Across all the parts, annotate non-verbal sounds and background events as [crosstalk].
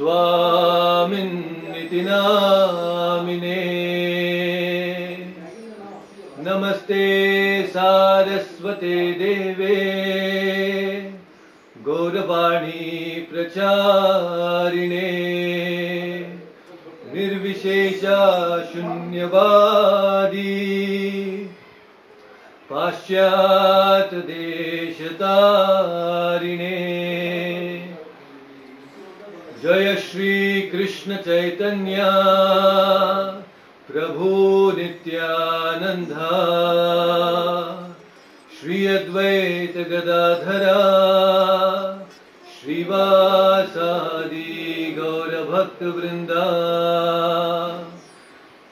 स्वामिन्निति नामिने नमस्ते सारस्वते देवे। गौरवाणी प्रचारिणे। निर्विशेषा शून्यवादी। पाश्चात्यदेशतारिणे जय श्री कृष्ण चैतन्य। प्रभु नित्यानन्दा। श्री अद्वैत गदाधरा। श्रीवासादि गौरभक्तवृन्दा।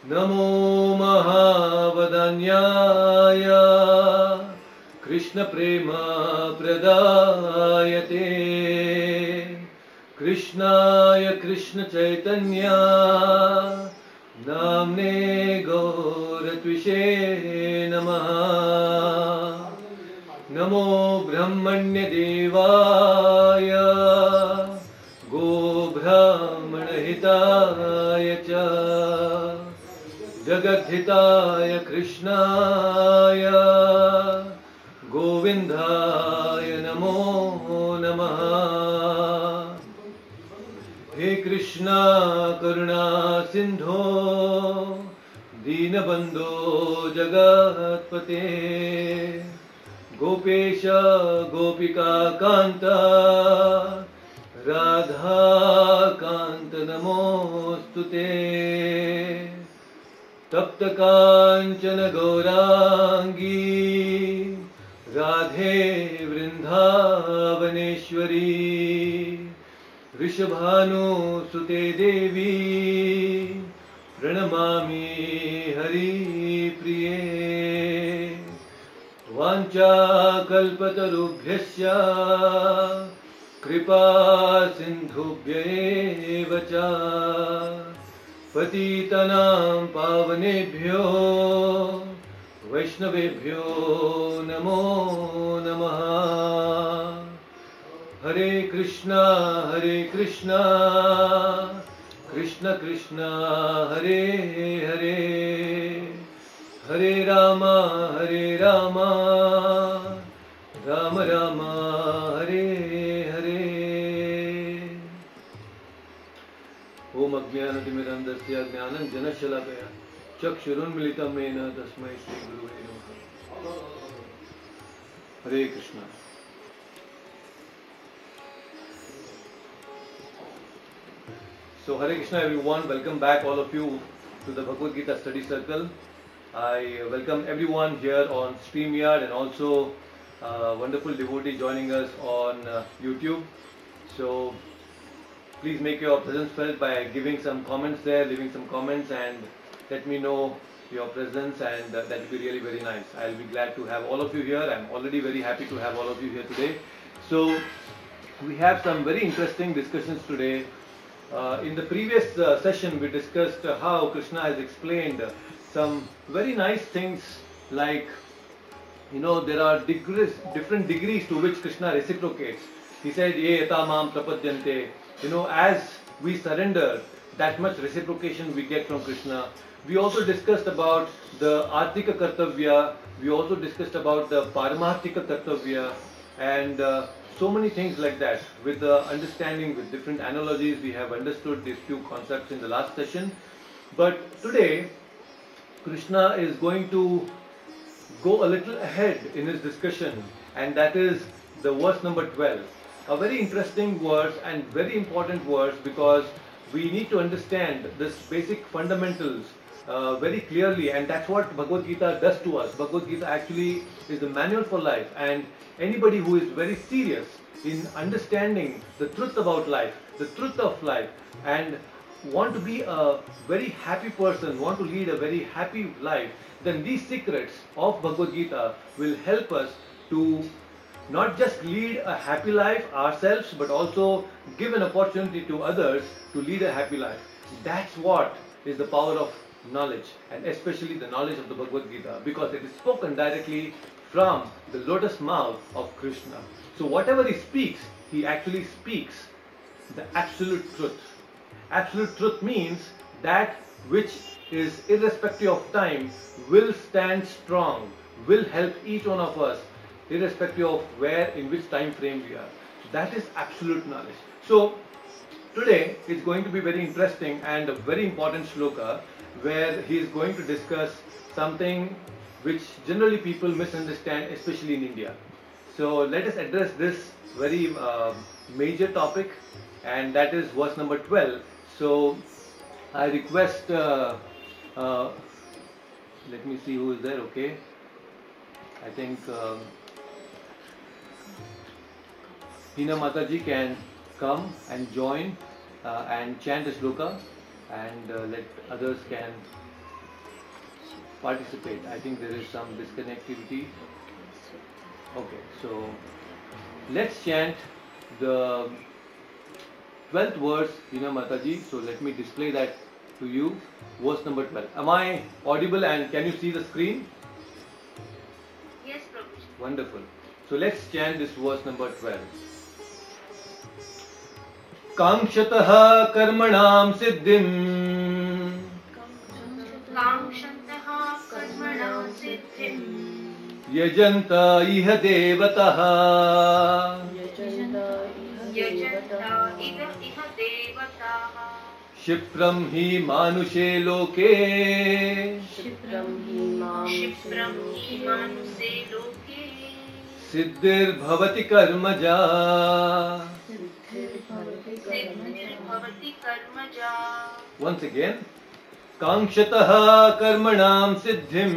नमो महावदन्याय। कृष्णप्रेम प्रदायते कृष्णाय कृष्णचैतन्या नाम्ने गौरत्विषे नमः। नमो ब्रह्मण्यदेवाय। गोब्राह्मणहिताय च। जगद्धिताय कृष्णाय। गोविन्दाय सिन्धो, दीनबन्धो जगत्पते। गोपेश, गोपिका कान्त राधाकान्त नमोऽस्तु ते। तप्तकाञ्चन गौराङ्गी, राधे वृन्दावनेश्वरी वृषभानुसुते देवी। प्रणमामि हरिप्रिये वाञ्छाकल्पतरुभ्यश्च कृपा सिन्धुभ्य च। पतितनां पावनेभ्यो, वैष्णवेभ्यो नमो नमः। हरे कृष्णा हरे कृष्णा। कृष्ण कृष्ण हरे हरे। हरे राम हरे राम। राम राम हरे हरे। ॐ अज्ञानतिमिरन्दस्य ज्ञानञ्जनशलाकया चक्षुरुन्मिलितं येन तस्मै श्रीगुरुवे नमः। हरे Krishna So Hare Krishna everyone, welcome back all of you to the Bhagavad Gita study circle. I welcome everyone here on StreamYard and also uh, wonderful devotee joining us on uh, YouTube. So please make your presence felt by giving some comments there, leaving some comments and let me know your presence and uh, that will be really very nice. I'll be glad to have all of you here. I'm already very happy to have all of you here today. So we have some very interesting discussions today. Uh, in the previous uh, session, we discussed uh, how Krishna has explained some very nice things like, you know, there are degrees, different degrees to which Krishna reciprocates. He said, Ye yata mam prapadyante. You know, as we surrender, that much reciprocation we get from Krishna. We also discussed about the Artika Kartavya. We also discussed about the Paramartika Kartavya and uh, so many things like that. With the understanding, with different analogies, we have understood these few concepts in the last session. But today, Krishna is going to go a little ahead in his discussion, and that is the verse number 12. A very interesting verse and very important verse because we need to understand this basic fundamentals uh, very clearly, and that's what Bhagavad Gita does to us. Bhagavad Gita actually is the manual for life, and anybody who is very serious in understanding the truth about life, the truth of life, and want to be a very happy person, want to lead a very happy life, then these secrets of Bhagavad Gita will help us to not just lead a happy life ourselves, but also give an opportunity to others to lead a happy life. That's what is the power of knowledge, and especially the knowledge of the Bhagavad Gita, because it is spoken directly from the lotus mouth of Krishna. So whatever he speaks, he actually speaks the absolute truth. Absolute truth means that which is irrespective of time will stand strong, will help each one of us, irrespective of where, in which time frame we are. That is absolute knowledge. So, today is going to be very interesting and a very important shloka where he is going to discuss something which generally people misunderstand, especially in India. So, let us address this very uh, major topic, and that is verse number 12. So, I request, uh, uh, let me see who is there, okay. I think um, Hina Mataji can come and join uh, and chant the shloka and uh, let others can participate. I think there is some disconnectivity. Okay, so let's chant the 12th verse, Hina Mataji. So let me display that to you. Verse number 12. Am I audible and can you see the screen? Yes, Prabhuji. Wonderful. So let's chant this verse number 12. कांक्षत कर्मण सिद्धि। यजन्त इह देवता। क्षिप्रम ही मानुषे लोके। सिद्धिर्भवति कर्मजा। Once again, काङ्क्षतः कर्मणां सिद्धिम्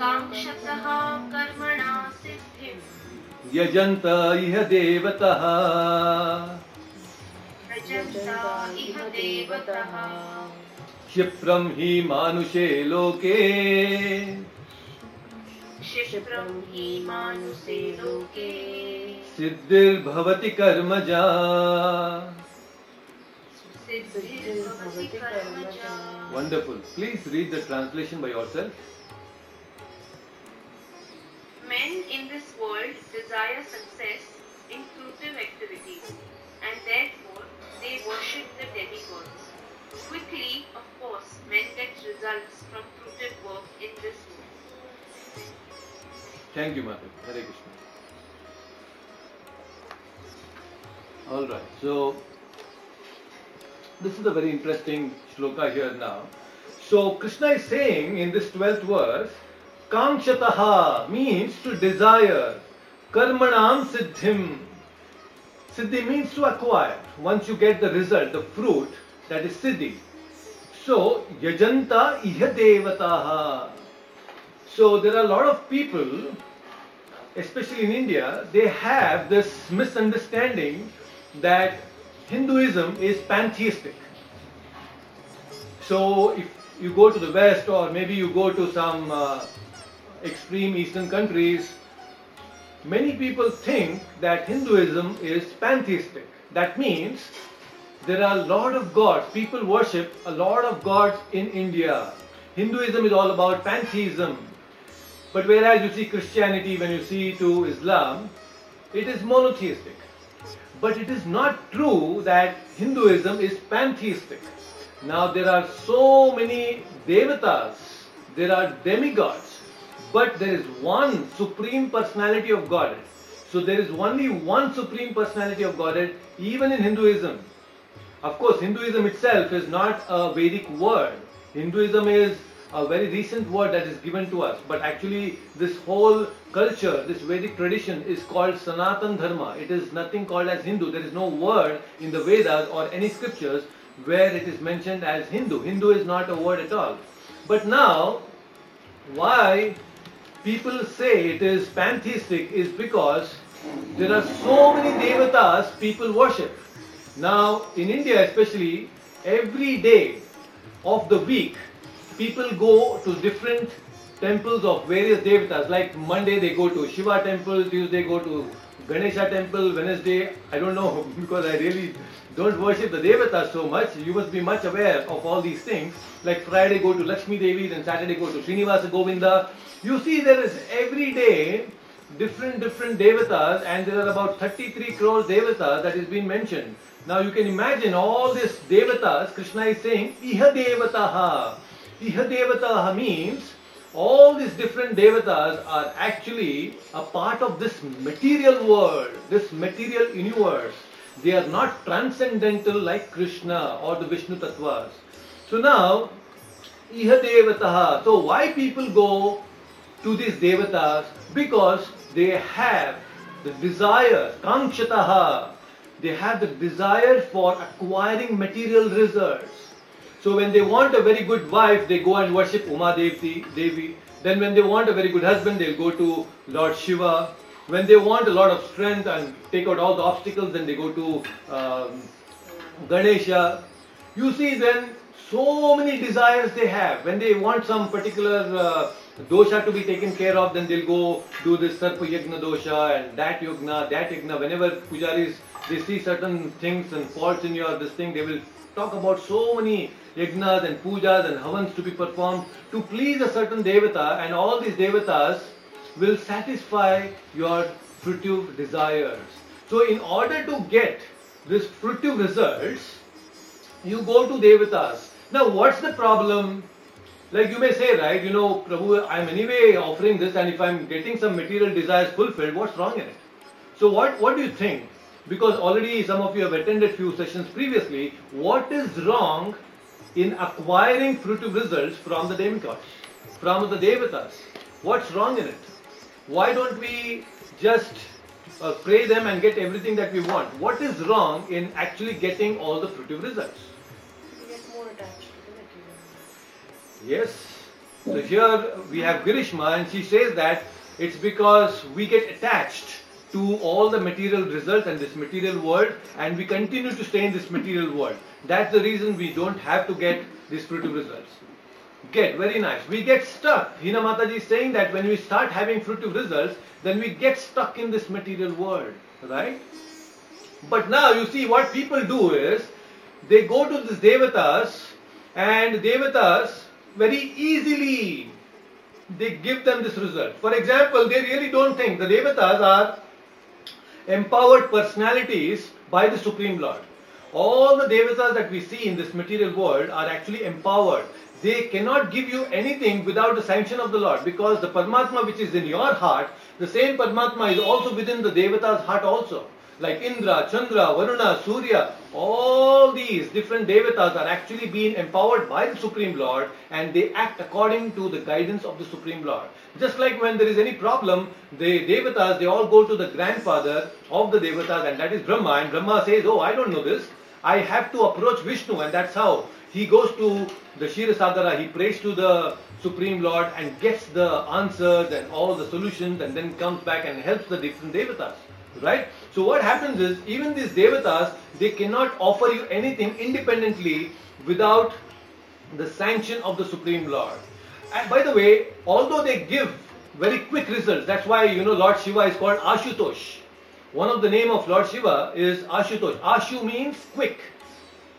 काङ्क्षतः कर्मणा सिद्धिम्। यजन्त इह देवतः। क्षिप्रं हि मानुषे लोके। क्षिप्रं हि मानुषे लोके सिद्धिर्भवति कर्मजा Wonderful. Please read the translation by yourself. Men in this world desire success in fruitive activities and therefore they worship the demigods. Quickly, of course, men get results from fruitive work in this world. Thank you, Mother. Hare Krishna. All right. So this is a very interesting shloka here now. So Krishna is saying in this 12th verse, kankshataha means to desire. Karmanam siddhim. Siddhi means to acquire. Once you get the result, the fruit, that is siddhi. So, yajanta iha devataha. So there are a lot of people, especially in India, they have this misunderstanding that Hinduism is pantheistic. So if you go to the West or maybe you go to some uh, extreme Eastern countries, many people think that Hinduism is pantheistic. That means there are a lot of gods. People worship a lot of gods in India. Hinduism is all about pantheism. But whereas you see Christianity, when you see to Islam, it is monotheistic. But it is not true that Hinduism is pantheistic. Now there are so many devatas, there are demigods, but there is one supreme personality of Godhead. So there is only one supreme personality of Godhead, even in Hinduism. Of course, Hinduism itself is not a Vedic word. Hinduism is a very recent word that is given to us. But actually, this whole culture, this Vedic tradition is called Sanatan Dharma. It is nothing called as Hindu. There is no word in the Vedas or any scriptures where it is mentioned as Hindu. Hindu is not a word at all. But now, why people say it is pantheistic is because there are so many devatas people worship. Now, in India especially, every day of the week, people go to different temples of various devatas. Like Monday they go to Shiva temple, Tuesday go to Ganesha temple, Wednesday, I don't know [laughs] because I really don't worship the devatas so much. You must be much aware of all these things. Like Friday go to Lakshmi Devi, then Saturday go to Srinivasa Govinda. You see there is every day different different devatas and there are about 33 crore devatas that is being mentioned. Now you can imagine all these devatas, Krishna is saying, Iha devataha. Iha devataha means all these different devatas are actually a part of this material world, this material universe. They are not transcendental like Krishna or the Vishnu Tattvas. So now, Iha devataha. So why people go to these devatas? Because they have the desire, kankshataha. They have the desire for acquiring material results. So when they want a very good wife, they go and worship Uma Devi. Devi. Then when they want a very good husband, they'll go to Lord Shiva. When they want a lot of strength and take out all the obstacles, then they go to um, Ganesha. You see then so many desires they have. When they want some particular uh, dosha to be taken care of, then they'll go do this Sarpa Yagna dosha and that yagna, that yagna. Whenever pujaris they see certain things and faults in your this thing, they will talk about so many yagnas and pujas and havans to be performed to please a certain devata, and all these devatas will satisfy your fruitive desires. So, in order to get this fruitive results, you go to devatas. Now, what's the problem? Like you may say, right, you know, Prabhu, I'm anyway offering this, and if I'm getting some material desires fulfilled, what's wrong in it? So, what, what do you think? Because already some of you have attended few sessions previously, what is wrong in acquiring fruitive results from the demigods, from the devatas? What's wrong in it? Why don't we just uh, pray them and get everything that we want? What is wrong in actually getting all the fruitive results? We get more attached to the material. Yes. So here we have Girishma and she says that it's because we get attached to all the material results and this material world and we continue to stay in this material world. That's the reason we don't have to get these fruitive results. Get, very nice. We get stuck. Hina Mataji is saying that when we start having fruitive results, then we get stuck in this material world. Right? But now you see what people do is they go to these devatas and devatas very easily they give them this result. For example, they really don't think the devatas are empowered personalities by the Supreme Lord. All the devatas that we see in this material world are actually empowered. They cannot give you anything without the sanction of the Lord because the Paramatma which is in your heart, the same Paramatma is also within the devata's heart also. Like Indra, Chandra, Varuna, Surya, all these different devatas are actually being empowered by the Supreme Lord and they act according to the guidance of the Supreme Lord. Just like when there is any problem, the devatas, they all go to the grandfather of the devatas and that is Brahma and Brahma says, oh, I don't know this. I have to approach Vishnu and that's how he goes to the Shirasagara, he prays to the Supreme Lord and gets the answers and all the solutions and then comes back and helps the different devatas. Right? So what happens is even these devatas, they cannot offer you anything independently without the sanction of the Supreme Lord. And by the way, although they give very quick results, that's why you know Lord Shiva is called Ashutosh. One of the name of Lord Shiva is Ashutosh. Ashu means quick.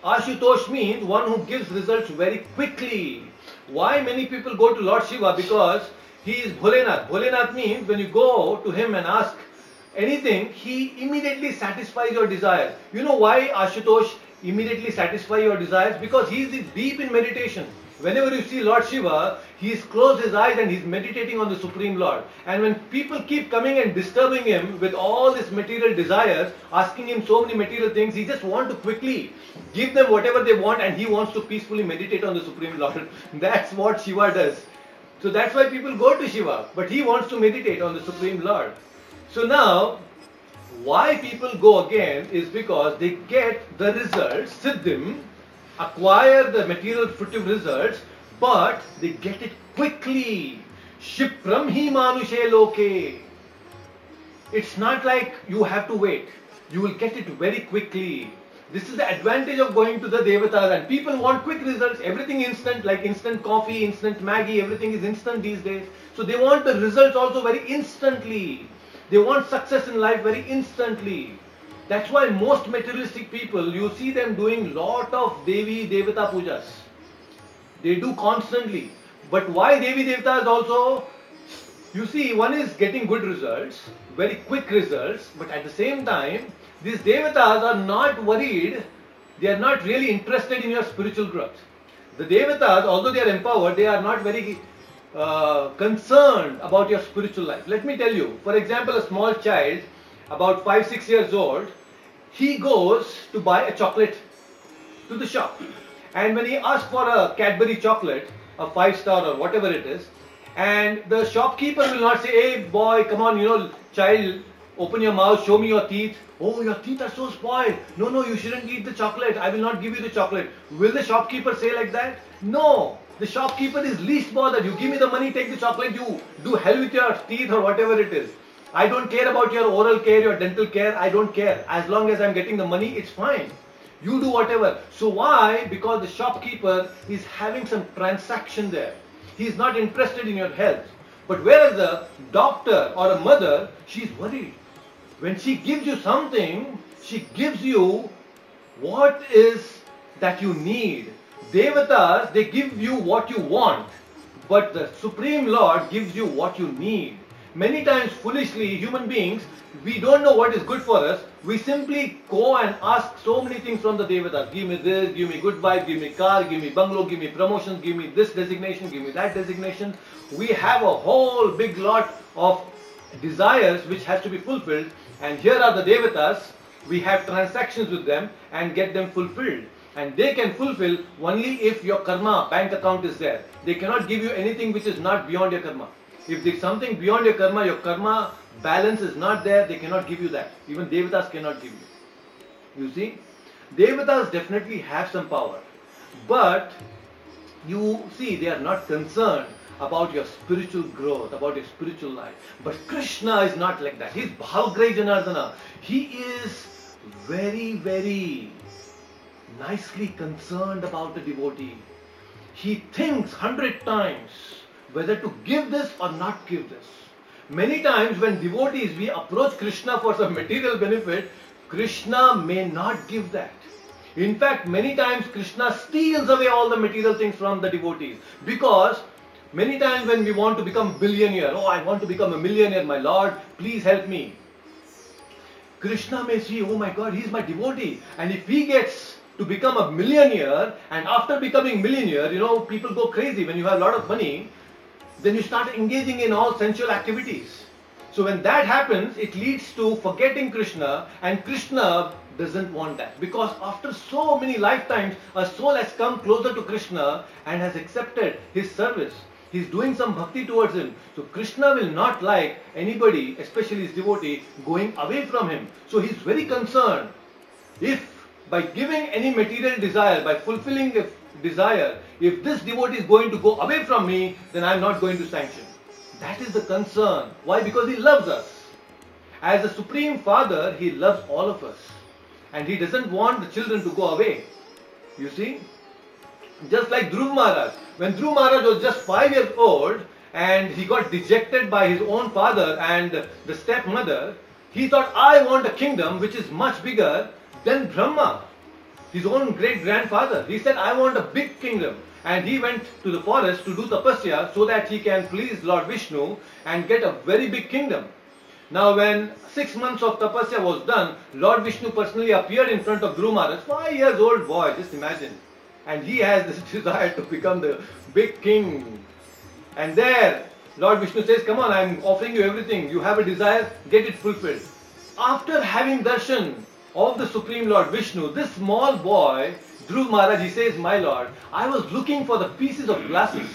Ashutosh means one who gives results very quickly. Why many people go to Lord Shiva? Because he is Bholenath. Bholenath means when you go to him and ask anything, he immediately satisfies your desires. You know why Ashutosh immediately satisfies your desires? Because he is deep in meditation. Whenever you see Lord Shiva, he is closed his eyes and he's meditating on the Supreme Lord. And when people keep coming and disturbing him with all these material desires, asking him so many material things, he just wants to quickly give them whatever they want and he wants to peacefully meditate on the Supreme Lord. [laughs] That's what Shiva does. So that's why people go to Shiva, but he wants to meditate on the Supreme Lord. So now, why people go again is because they get the results, siddhim, acquire the material fruitive results, but they get it quickly. Shipram hi manushe loke. It's not like you have to wait. You will get it very quickly. This is the advantage of going to the devatas and people want quick results, everything instant, like instant coffee, instant Maggi, everything is instant these days. So they want the results also very instantly. They want success in life very instantly. That's why most materialistic people, you see them doing lot of Devi Devata pujas. They do constantly. But why Devi Devatas also? You see, one is getting good results, very quick results, but at the same time, these devatas are not worried, they are not really interested in your spiritual growth. The devatas, although they are empowered, they are not very uh, concerned about your spiritual life. Let me tell you, for example, a small child, about 5 6 years old, he goes to buy a chocolate to the shop. And when he asks for a Cadbury chocolate, a five star or whatever it is, and the shopkeeper will not say, hey boy, come on, you know, child, open your mouth, show me your teeth. Oh, your teeth are so spoiled. No, no, you shouldn't eat the chocolate. I will not give you the chocolate. Will the shopkeeper say like that? No. The shopkeeper is least bothered. You give me the money, take the chocolate, you do hell with your teeth or whatever it is. I don't care about your oral care, your dental care. I don't care. As long as I'm getting the money, it's fine. You do whatever. So why? Because the shopkeeper is having some transaction there. He's not interested in your health. But whereas a doctor or a mother, she's worried. When she gives you something, she gives you what is that you need. Devatas, they give you what you want. But the Supreme Lord gives you what you need. Many times, foolishly, human beings, we don't know what is good for us. We simply go and ask so many things from the Devatas. Give me this, give me good vibe, give me car, give me bungalow, give me promotion, give me this designation, give me that designation. We have a whole big lot of desires which has to be fulfilled. And here are the Devatas. We have transactions with them and get them fulfilled. And they can fulfill only if your karma bank account is there. They cannot give you anything which is not beyond your karma. If there's something beyond your karma, your karma balance is not there, they cannot give you that. Even Devatas cannot give you. You see? Devatas definitely have some power. But you see, they are not concerned about your spiritual growth, about your spiritual life. But Krishna is not like that. He's Bhavagrahi Janardana. He is very, very nicely concerned about the devotee. He thinks hundred times whether to give this or not give this. Many times when devotees we approach Krishna for some material benefit, Krishna may not give that. In fact, many times Krishna steals away all the material things from the devotees because many times when we want to become billionaire, oh, I want to become a millionaire, my Lord, please help me. Krishna may see, oh my God, he's my devotee, and if he gets to become a millionaire, and after becoming millionaire, you know, people go crazy when you have a lot of money, then you start engaging in all sensual activities. So when that happens, it leads to forgetting Krishna, and Krishna doesn't want that. Because after so many lifetimes, a soul has come closer to Krishna and has accepted his service. He's doing some bhakti towards him. So Krishna will not like anybody, especially his devotee, going away from him. So he's very concerned. If by giving any material desire, by fulfilling a desire, if this devotee is going to go away from me, then I'm not going to sanction. That is the concern. Why? Because he loves us. As a Supreme Father, he loves all of us. And he doesn't want the children to go away. You see? Just like Dhruv Maharaj. When Dhruv Maharaj was just five years old and he got dejected by his own father and the stepmother, he thought, I want a kingdom which is much bigger than Brahma, his own great grandfather. He said, I want a big kingdom. And he went to the forest to do tapasya so that he can please Lord Vishnu and get a very big kingdom. Now, when six months of tapasya was done, Lord Vishnu personally appeared in front of Dhruv Maharaj, five years old boy, just imagine. And he has this [laughs] desire to become the big king. And there, Lord Vishnu says, Come on, I'm offering you everything. You have a desire, get it fulfilled. After having darshan of the Supreme Lord Vishnu, this small boy, Dhruv Maharaj, he says, My Lord, I was looking for the pieces of glasses.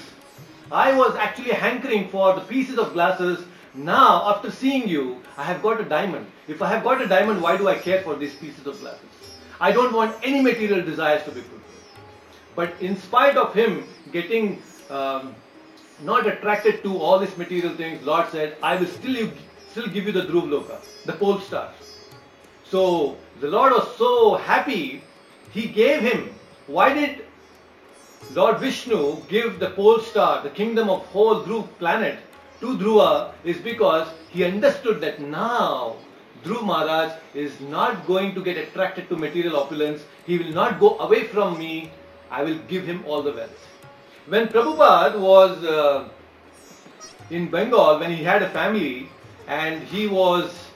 I was actually hankering for the pieces of glasses. Now, after seeing you, I have got a diamond. If I have got a diamond, why do I care for these pieces of glasses? I don't want any material desires to be fulfilled. But in spite of him getting um, not attracted to all these material things, Lord said, I will still, still give you the Dhruv Loka, the pole stars. So the Lord was so happy, he gave him. Why did Lord Vishnu give the pole star, the kingdom of whole Dhruv planet, to Dhruva is because he understood that now Dhruv Maharaj is not going to get attracted to material opulence. He will not go away from me. I will give him all the wealth. When Prabhupada was uh, in Bengal when he had a family and he was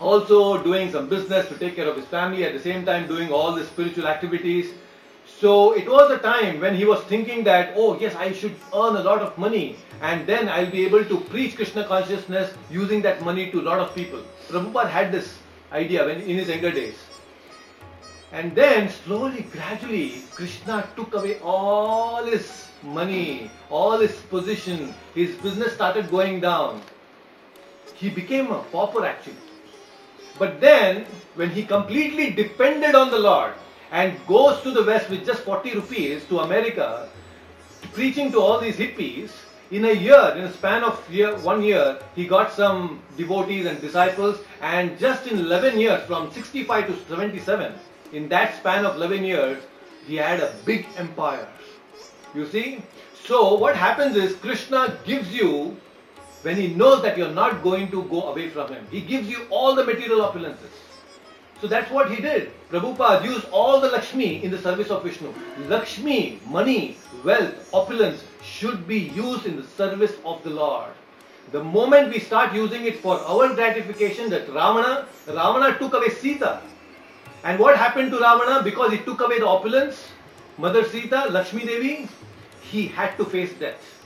also doing some business to take care of his family at the same time doing all the spiritual activities. So it was a time when he was thinking that, oh yes, I should earn a lot of money and then I'll be able to preach Krishna consciousness using that money to a lot of people. Prabhupada had this idea when in his younger days. And then slowly, gradually, Krishna took away all his money, all his position. His business started going down. He became a pauper actually. But then, when he completely depended on the Lord and goes to the West with just 40 rupees to America, preaching to all these hippies, in a year, in a span of year, one year, he got some devotees and disciples, and just in 11 years, from 65 to 77, in that span of 11 years, he had a big empire. You see? So, what happens is Krishna gives you when he knows that you're not going to go away from him. He gives you all the material opulences. So that's what he did. Prabhupada used all the Lakshmi in the service of Vishnu. Lakshmi, money, wealth, opulence should be used in the service of the Lord. The moment we start using it for our gratification, that Ravana, Ravana took away Sita. And what happened to Ravana? Because he took away the opulence, Mother Sita, Lakshmi Devi, he had to face death.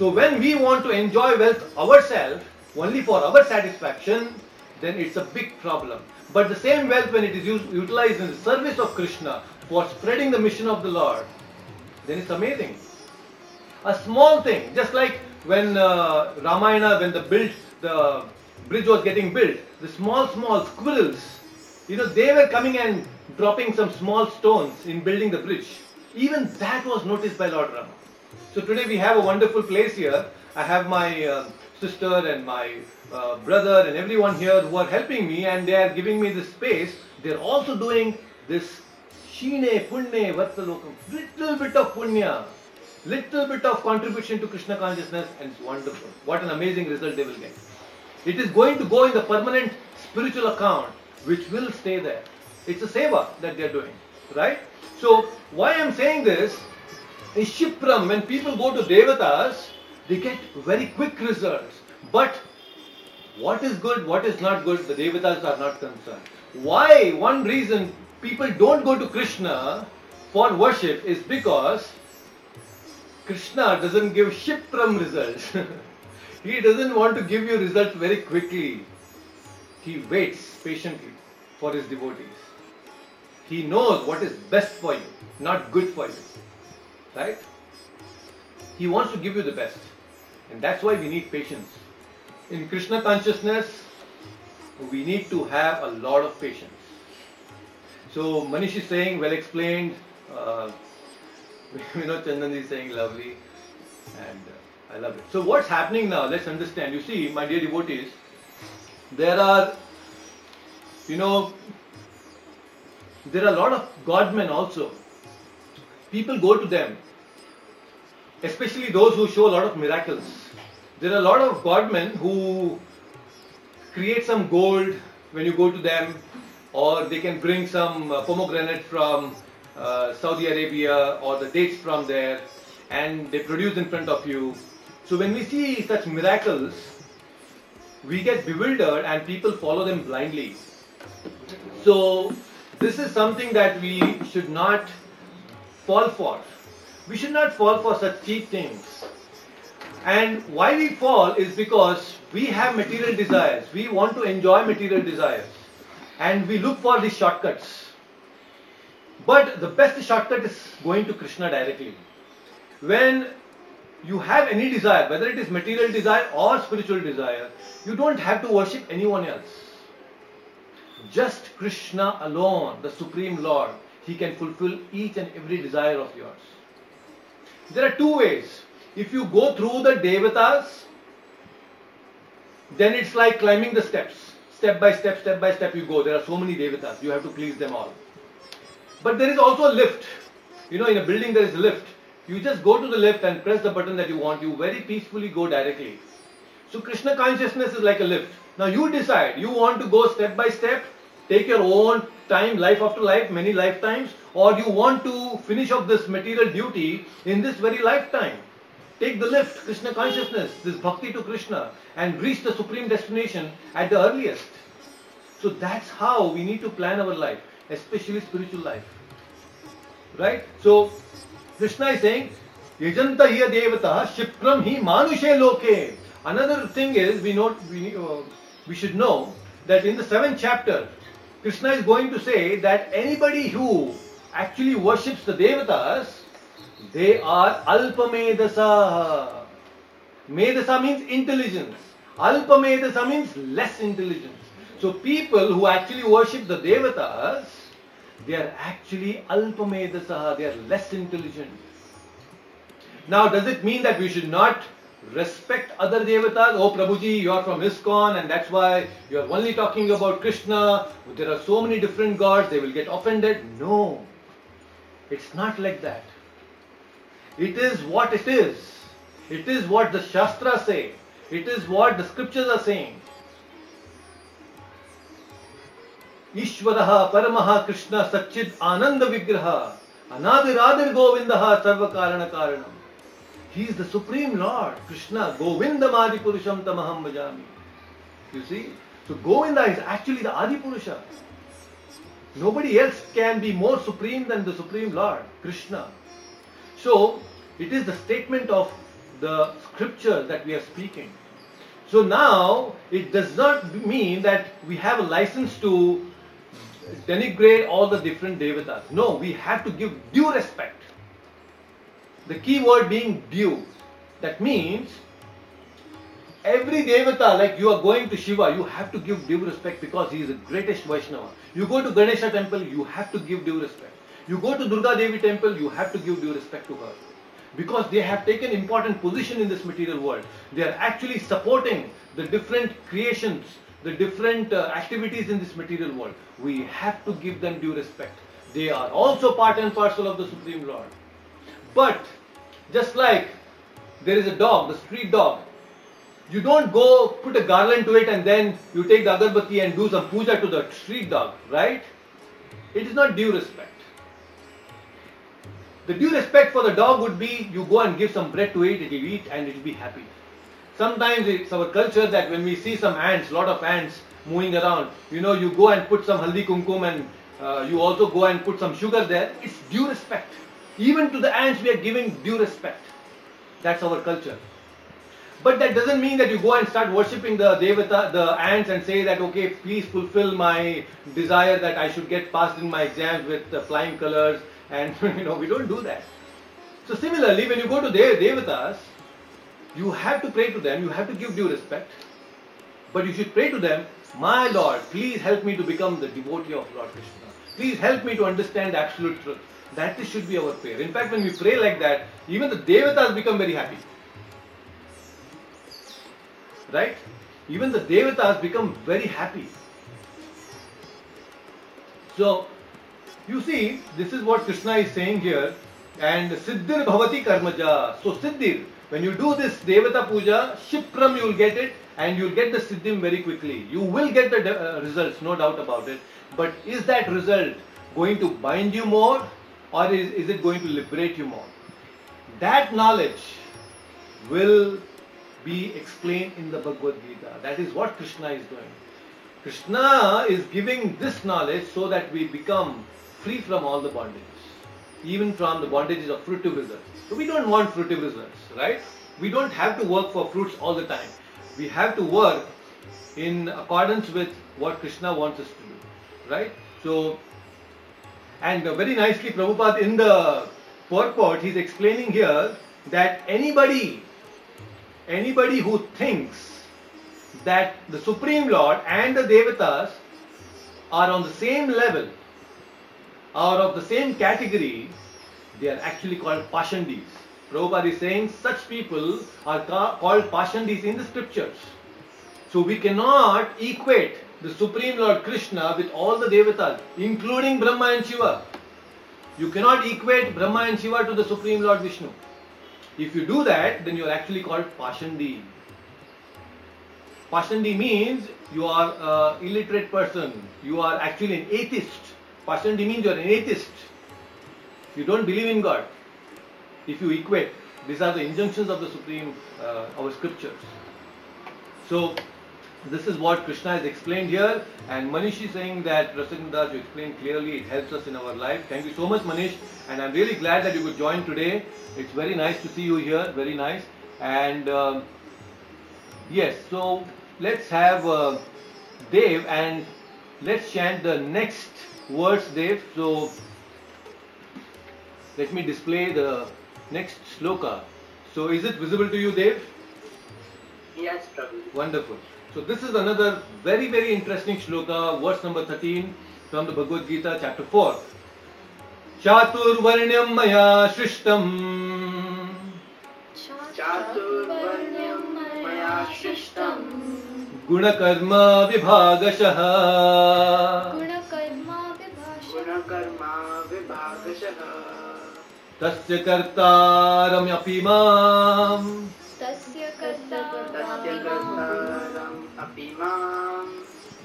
So when we want to enjoy wealth ourselves, only for our satisfaction, then it's a big problem. But the same wealth, when it is used, utilized in the service of Krishna for spreading the mission of the Lord, then it's amazing. A small thing, just like when uh, Ramayana, when the built, the bridge was getting built, the small, small squirrels, you know, they were coming and dropping some small stones in building the bridge. Even that was noticed by Lord Rama. So today we have a wonderful place here. I have my uh, sister and my uh, brother and everyone here who are helping me and they are giving me this space. They're also doing this Shine Punne Vartalokam. Little bit of Punya. Little bit of contribution to Krishna consciousness and it's wonderful. What an amazing result they will get. It is going to go in the permanent spiritual account which will stay there. It's a seva that they are doing. Right? So why I'm saying this is Shipram, when people go to Devatas, they get very quick results. But what is good, what is not good, the Devatas are not concerned. Why? One reason people don't go to Krishna for worship is because Krishna doesn't give Shipram results. [laughs] he doesn't want to give you results very quickly. He waits patiently for his devotees. He knows what is best for you, not good for you. Right? He wants to give you the best. And that's why we need patience. In Krishna consciousness, we need to have a lot of patience. So Manish is saying, well explained. Uh, [laughs] Vinod Chandan is saying, lovely. And uh, I love it. So what's happening now? Let's understand. You see, my dear devotees, there are, you know, there are a lot of godmen also. People go to them, especially those who show a lot of miracles. There are a lot of godmen who create some gold when you go to them, or they can bring some uh, pomegranate from uh, Saudi Arabia or the dates from there, and they produce in front of you. So when we see such miracles, we get bewildered and people follow them blindly. So this is something that we should not fall for. We should not fall for such cheap things. And why we fall is because we have material desires. We want to enjoy material desires. And we look for these shortcuts. But the best shortcut is going to Krishna directly. When you have any desire, whether it is material desire or spiritual desire, you don't have to worship anyone else. Just Krishna alone, the Supreme Lord, He can fulfill each and every desire of yours. There are two ways. If you go through the Devatas, then it's like climbing the steps. Step by step, step by step you go. There are so many Devatas, you have to please them all. But there is also a lift. You know, in a building there is a lift. You just go to the lift and press the button that you want. You very peacefully go directly. So Krishna consciousness is like a lift. Now you decide. You want to go step by step, take your own time, life after life, many lifetimes, or you want to finish off this material duty in this very lifetime. take the lift, Krishna consciousness, this bhakti to Krishna, and reach the supreme destination at the earliest. So that's how we need to plan our life, especially spiritual life. Right? So Krishna is saying, Yajanta hiya devata shipram hi manushe loke. Another thing is we know we, uh, we should know that in the seventh chapter, Krishna is going to say that anybody who actually worships the devatas, they are alpamedasa. Medasa means intelligence. Alpamedasa means less intelligence. So people who actually worship the devatas, they are actually alpamedasa, they are less intelligent. Now, does it mean that we should not respect other devatas. Oh, Prabhuji, you are from ISKCON and that's why you are only talking about Krishna. There are so many different gods, they will get offended. No, it's not like that. It is what it is. It is what the Shastras say. It is what the scriptures are saying. Ishwaraha Paramaha Krishna Sachid Ananda Vigraha Anadiradir Govindaha Sarva Karana he is the supreme Lord, Krishna, Govindam Adi Purusham Tamaham Bhajami. You see? So Govinda is actually the Adi Purusha. Nobody else can be more supreme than the Supreme Lord, Krishna. So it is the statement of the scripture that we are speaking. So now it does not mean that we have a license to denigrate all the different devatas. No, we have to give due respect. The key word being due. That means every devata, like you are going to Shiva, you have to give due respect because he is the greatest Vaishnava. You go to Ganesha temple, you have to give due respect. You go to Durga Devi temple, you have to give due respect to her. Because they have taken important position in this material world. They are actually supporting the different creations, the different uh, activities in this material world. We have to give them due respect. They are also part and parcel of the Supreme Lord. But just like there is a dog, the street dog, you don't go put a garland to it and then you take the agarbatti and do some puja to the street dog, right? It is not due respect. The due respect for the dog would be you go and give some bread to it, it will eat and it will be happy. Sometimes it's our culture that when we see some ants, lot of ants moving around, you know, you go and put some haldi kumkum and uh, you also go and put some sugar there. It's due respect. Even to the ants, we are giving due respect. That's our culture. But that doesn't mean that you go and start worshipping the devata, the ants, and say that okay, please fulfill my desire that I should get passed in my exams with flying colors. And [laughs] you know, we don't do that. So similarly, when you go to the devatas, you have to pray to them. You have to give due respect. But you should pray to them, my Lord, please help me to become the devotee of Lord Krishna. Please help me to understand absolute truth. That should be our prayer. In fact, when we pray like that, even the devatas become very happy. Right? Even the devatas become very happy. So, you see, this is what Krishna is saying here. And Siddhir Bhavati Karmaja. So, Siddhir, when you do this Devata Puja, Shipram you will get it and you will get the Siddhim very quickly. You will get the uh, results, no doubt about it. But is that result going to bind you more or is, is it going to liberate you more? That knowledge will be explained in the Bhagavad Gita. That is what Krishna is doing. Krishna is giving this knowledge so that we become free from all the bondages, even from the bondages of fruitive results. So we don't want fruitive results, right? We don't have to work for fruits all the time. We have to work in accordance with what Krishna wants us to do, right? So, and very nicely, Prabhupada in the purport, he's explaining here that anybody, anybody who thinks that the Supreme Lord and the Devatas are on the same level, are of the same category, they are actually called Pashandis. Prabhupada is saying such people are ca- called Pashandis in the scriptures. So we cannot equate the Supreme Lord Krishna with all the Devatas, including Brahma and Shiva. You cannot equate Brahma and Shiva to the Supreme Lord Vishnu. If you do that, then you are actually called Pashandi. Pashandi means you are an illiterate person. You are actually an atheist. Pashandi means you are an atheist. You don't believe in God. If you equate. These are the injunctions of the Supreme, uh, our scriptures. So, this is what Krishna has explained here, and Manish is saying that Rasagnadas, you explained clearly, it helps us in our life. Thank you so much, Manish, and I'm really glad that you could join today. It's very nice to see you here, very nice. And um, yes, so let's have uh, Dave and let's chant the next words, Dave. So let me display the next sloka. So is it visible to you, Dave? Yes, Prabhuji. Wonderful. So this is another very very interesting shloka, verse number 13 from the Bhagavad Gita, chapter 4. चातुर्वर्ण्यं मया सृष्टम् गुणकर्म विभागशः तस्य कर्तारमपि माम् तस्य कर्ता कर्तारम्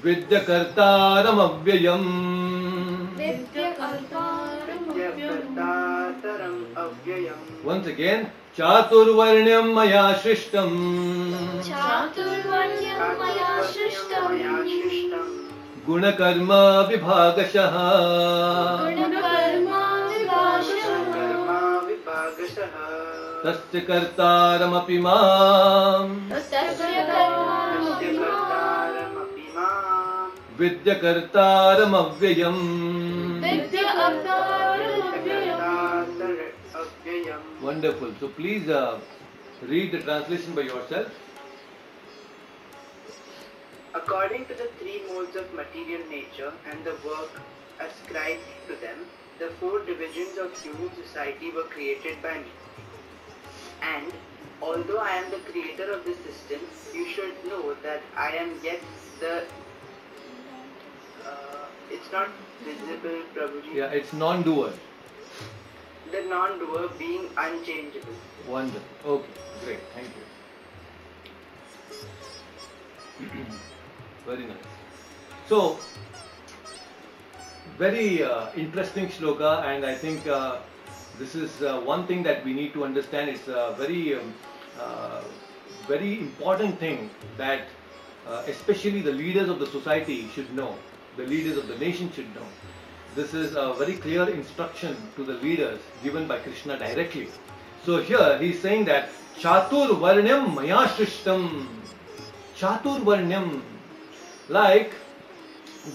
विद्यकर्तारमव्ययम्। Once again, चातुर्वर्ण्यं मया सृष्टम्। गुणकर्म तस्य कर्तारमपि माम्। വിദ്യകർത്താരമവ്യയം Wonderful. So please uh, read the translation by yourself. According to the three modes of material nature and the work ascribed to them, the four divisions of human society were created by me. And although I am the creator of this system, you should know that I am yet the it's not visible, Prabhuji. Yeah, it's non-doer. The non-doer being unchangeable. Wonderful. Okay, great. Thank you. [clears throat] very nice. So, very uh, interesting shloka, and I think uh, this is uh, one thing that we need to understand. It's a very, um, uh, very important thing that uh, especially the leaders of the society should know, the leaders of the nation should know. This is a very clear instruction to the leaders given by Krishna directly. So here he is saying that Chatur Varnyam Maya Shrishtam. Chatur Varnyam. Like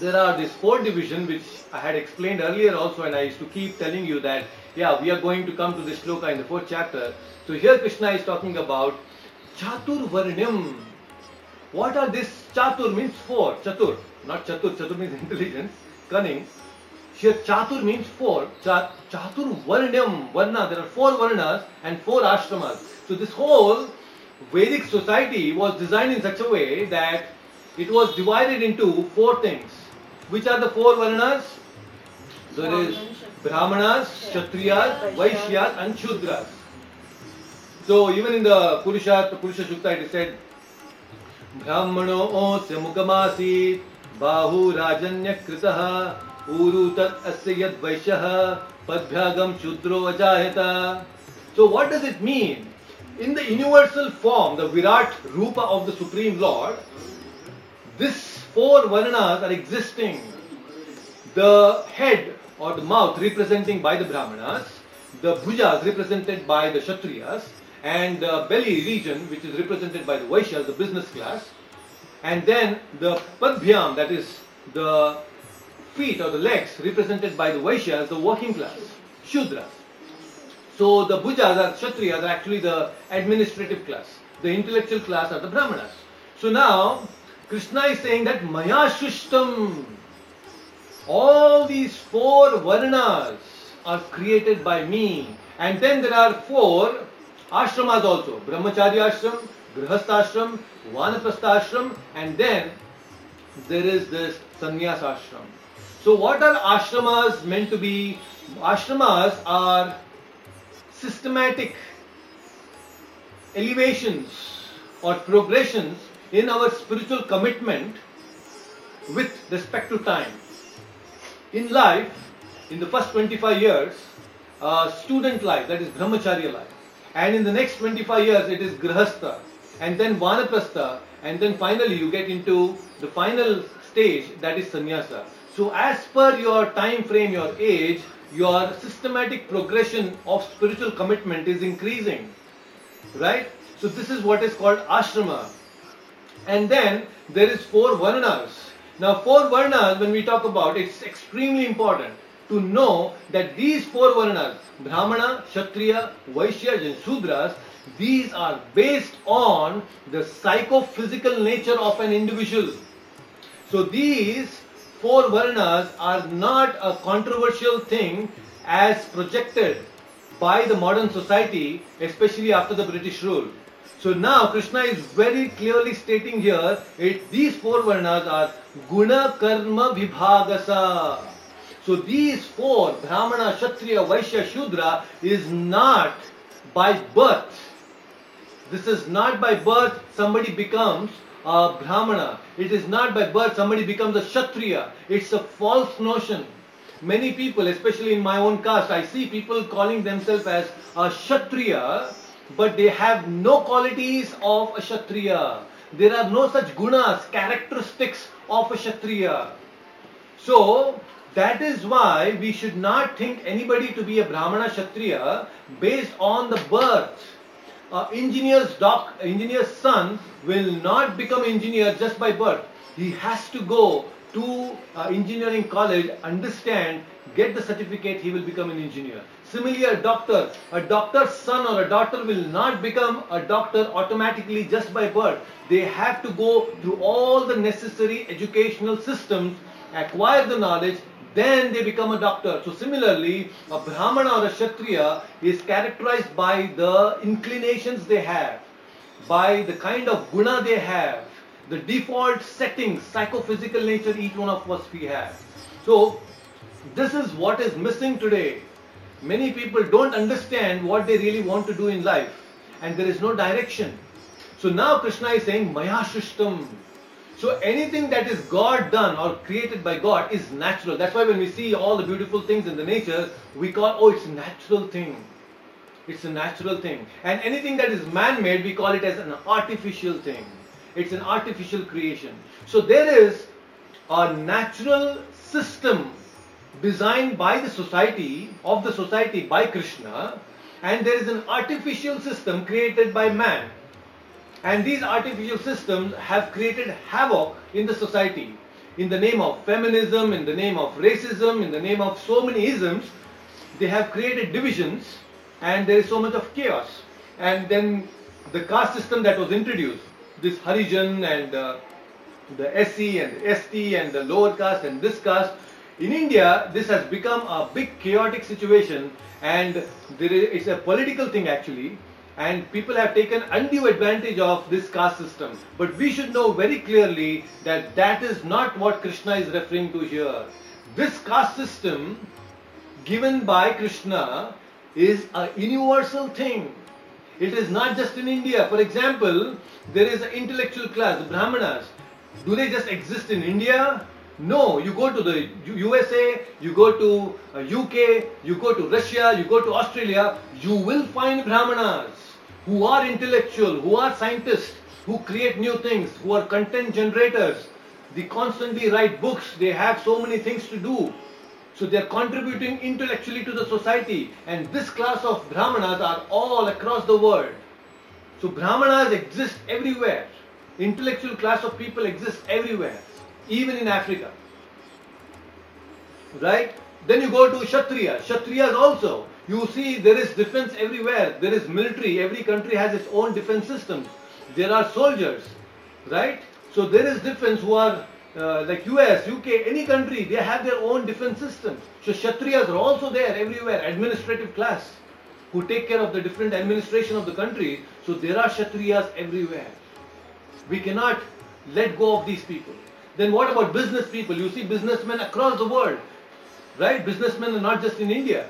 there are these four divisions which I had explained earlier also and I used to keep telling you that yeah we are going to come to this shloka in the fourth chapter. So here Krishna is talking about Chatur Varnyam. What are this Chatur means four. Chatur Not Chatur. Chatur means intelligence, cunning. Here Chatur means four. Cha- Chatur Varnyam. Varna. There are four Varnas and four ashramas. So this whole Vedic society was designed in such a way that it was divided into four things. Which are the four Varnas? There is Brahmanas, Kshatriyas, Vaishyas and Shudras. So even in the Purusha, Purusha Sukta it is said ब्राह्मणोऽस्य बाहुराजन्य कृत ऊरु तत् यद पदभ्यागम शूद्रो अजात so what does it mean in the universal form the virat roop of the supreme lord this four varnas are existing the head or the mouth representing by the brahmanas the bhuja represented by the kshatriyas and the belly region which is represented by the vaishya the business class and then the Padbhyam, that is the feet or the legs represented by the Vaishyas, the working class, Shudras. So the Bhujas or Kshatriyas are actually the administrative class. The intellectual class are the Brahmanas. So now Krishna is saying that Maya Shrishtam, all these four Varnas are created by me. And then there are four ashramas also. Brahmacharya ashram, Grihastha ashram, Vanaprastha ashram, and then there is this sannyas ashram. So what are ashramas meant to be? Ashramas are systematic elevations or progressions in our spiritual commitment with respect to time. In life, in the first 25 years, uh, student life, that is brahmacharya life, and in the next 25 years it is grihastha, and then vanaprastha, and then finally you get into the final stage that is sannyasa. So as per your time frame, your age, your systematic progression of spiritual commitment is increasing. Right? So this is what is called ashrama. And then there is four varnas. Now four varnas when we talk about it's extremely important to know that these four varnas, Brahmana, Kshatriya, Vaishya and Sudras, these are based on the psychophysical nature of an individual. So these four varnas are not a controversial thing as projected by the modern society, especially after the British rule. So now Krishna is very clearly stating here, it, these four varnas are guna karma vibhagasa. So these four, Brahmana, Kshatriya, Vaishya, Shudra, is not by birth. This is not by birth somebody becomes a Brahmana. It is not by birth somebody becomes a Kshatriya. It's a false notion. Many people, especially in my own caste, I see people calling themselves as a Kshatriya, but they have no qualities of a Kshatriya. There are no such gunas, characteristics of a Kshatriya. So, that is why we should not think anybody to be a Brahmana Kshatriya based on the birth. Uh, engineer's doc, engineer's son will not become engineer just by birth. He has to go to uh, engineering college, understand, get the certificate, he will become an engineer. Similarly, a doctor, a doctor's son or a daughter will not become a doctor automatically just by birth. They have to go through all the necessary educational systems, acquire the knowledge, then they become a doctor. So similarly, a Brahmana or a Kshatriya is characterized by the inclinations they have, by the kind of guna they have, the default settings, psychophysical nature each one of us we have. So this is what is missing today. Many people don't understand what they really want to do in life and there is no direction. So now Krishna is saying Maya Shrishtam. So anything that is God done or created by God is natural. That's why when we see all the beautiful things in the nature, we call, oh, it's a natural thing. It's a natural thing. And anything that is man-made, we call it as an artificial thing. It's an artificial creation. So there is a natural system designed by the society, of the society by Krishna, and there is an artificial system created by man. And these artificial systems have created havoc in the society. In the name of feminism, in the name of racism, in the name of so many isms, they have created divisions and there is so much of chaos. And then the caste system that was introduced, this Harijan and uh, the SC and the ST and the lower caste and this caste, in India, this has become a big chaotic situation and there is, it's a political thing actually and people have taken undue advantage of this caste system. But we should know very clearly that that is not what Krishna is referring to here. This caste system given by Krishna is a universal thing. It is not just in India. For example, there is an intellectual class, the Brahmanas. Do they just exist in India? No, you go to the USA, you go to UK, uh, you go to Russia, you go to Australia, you will find Brahmanas who are intellectual, who are scientists, who create new things, who are content generators. They constantly write books, they have so many things to do. So they are contributing intellectually to the society. And this class of Brahmanas are all across the world. So Brahmanas exist everywhere. Intellectual class of people exist everywhere, even in Africa. Right? Then you go to Kshatriya. Kshatriyas also. You see there is defense everywhere. There is military. Every country has its own defense systems. There are soldiers. Right? So there is defense who are uh, like US, UK, any country, they have their own defense systems. So Kshatriyas are also there everywhere, administrative class, who take care of the different administration of the country. So there are Kshatriyas everywhere. We cannot let go of these people. Then what about business people? You see businessmen across the world, right? Businessmen are not just in India.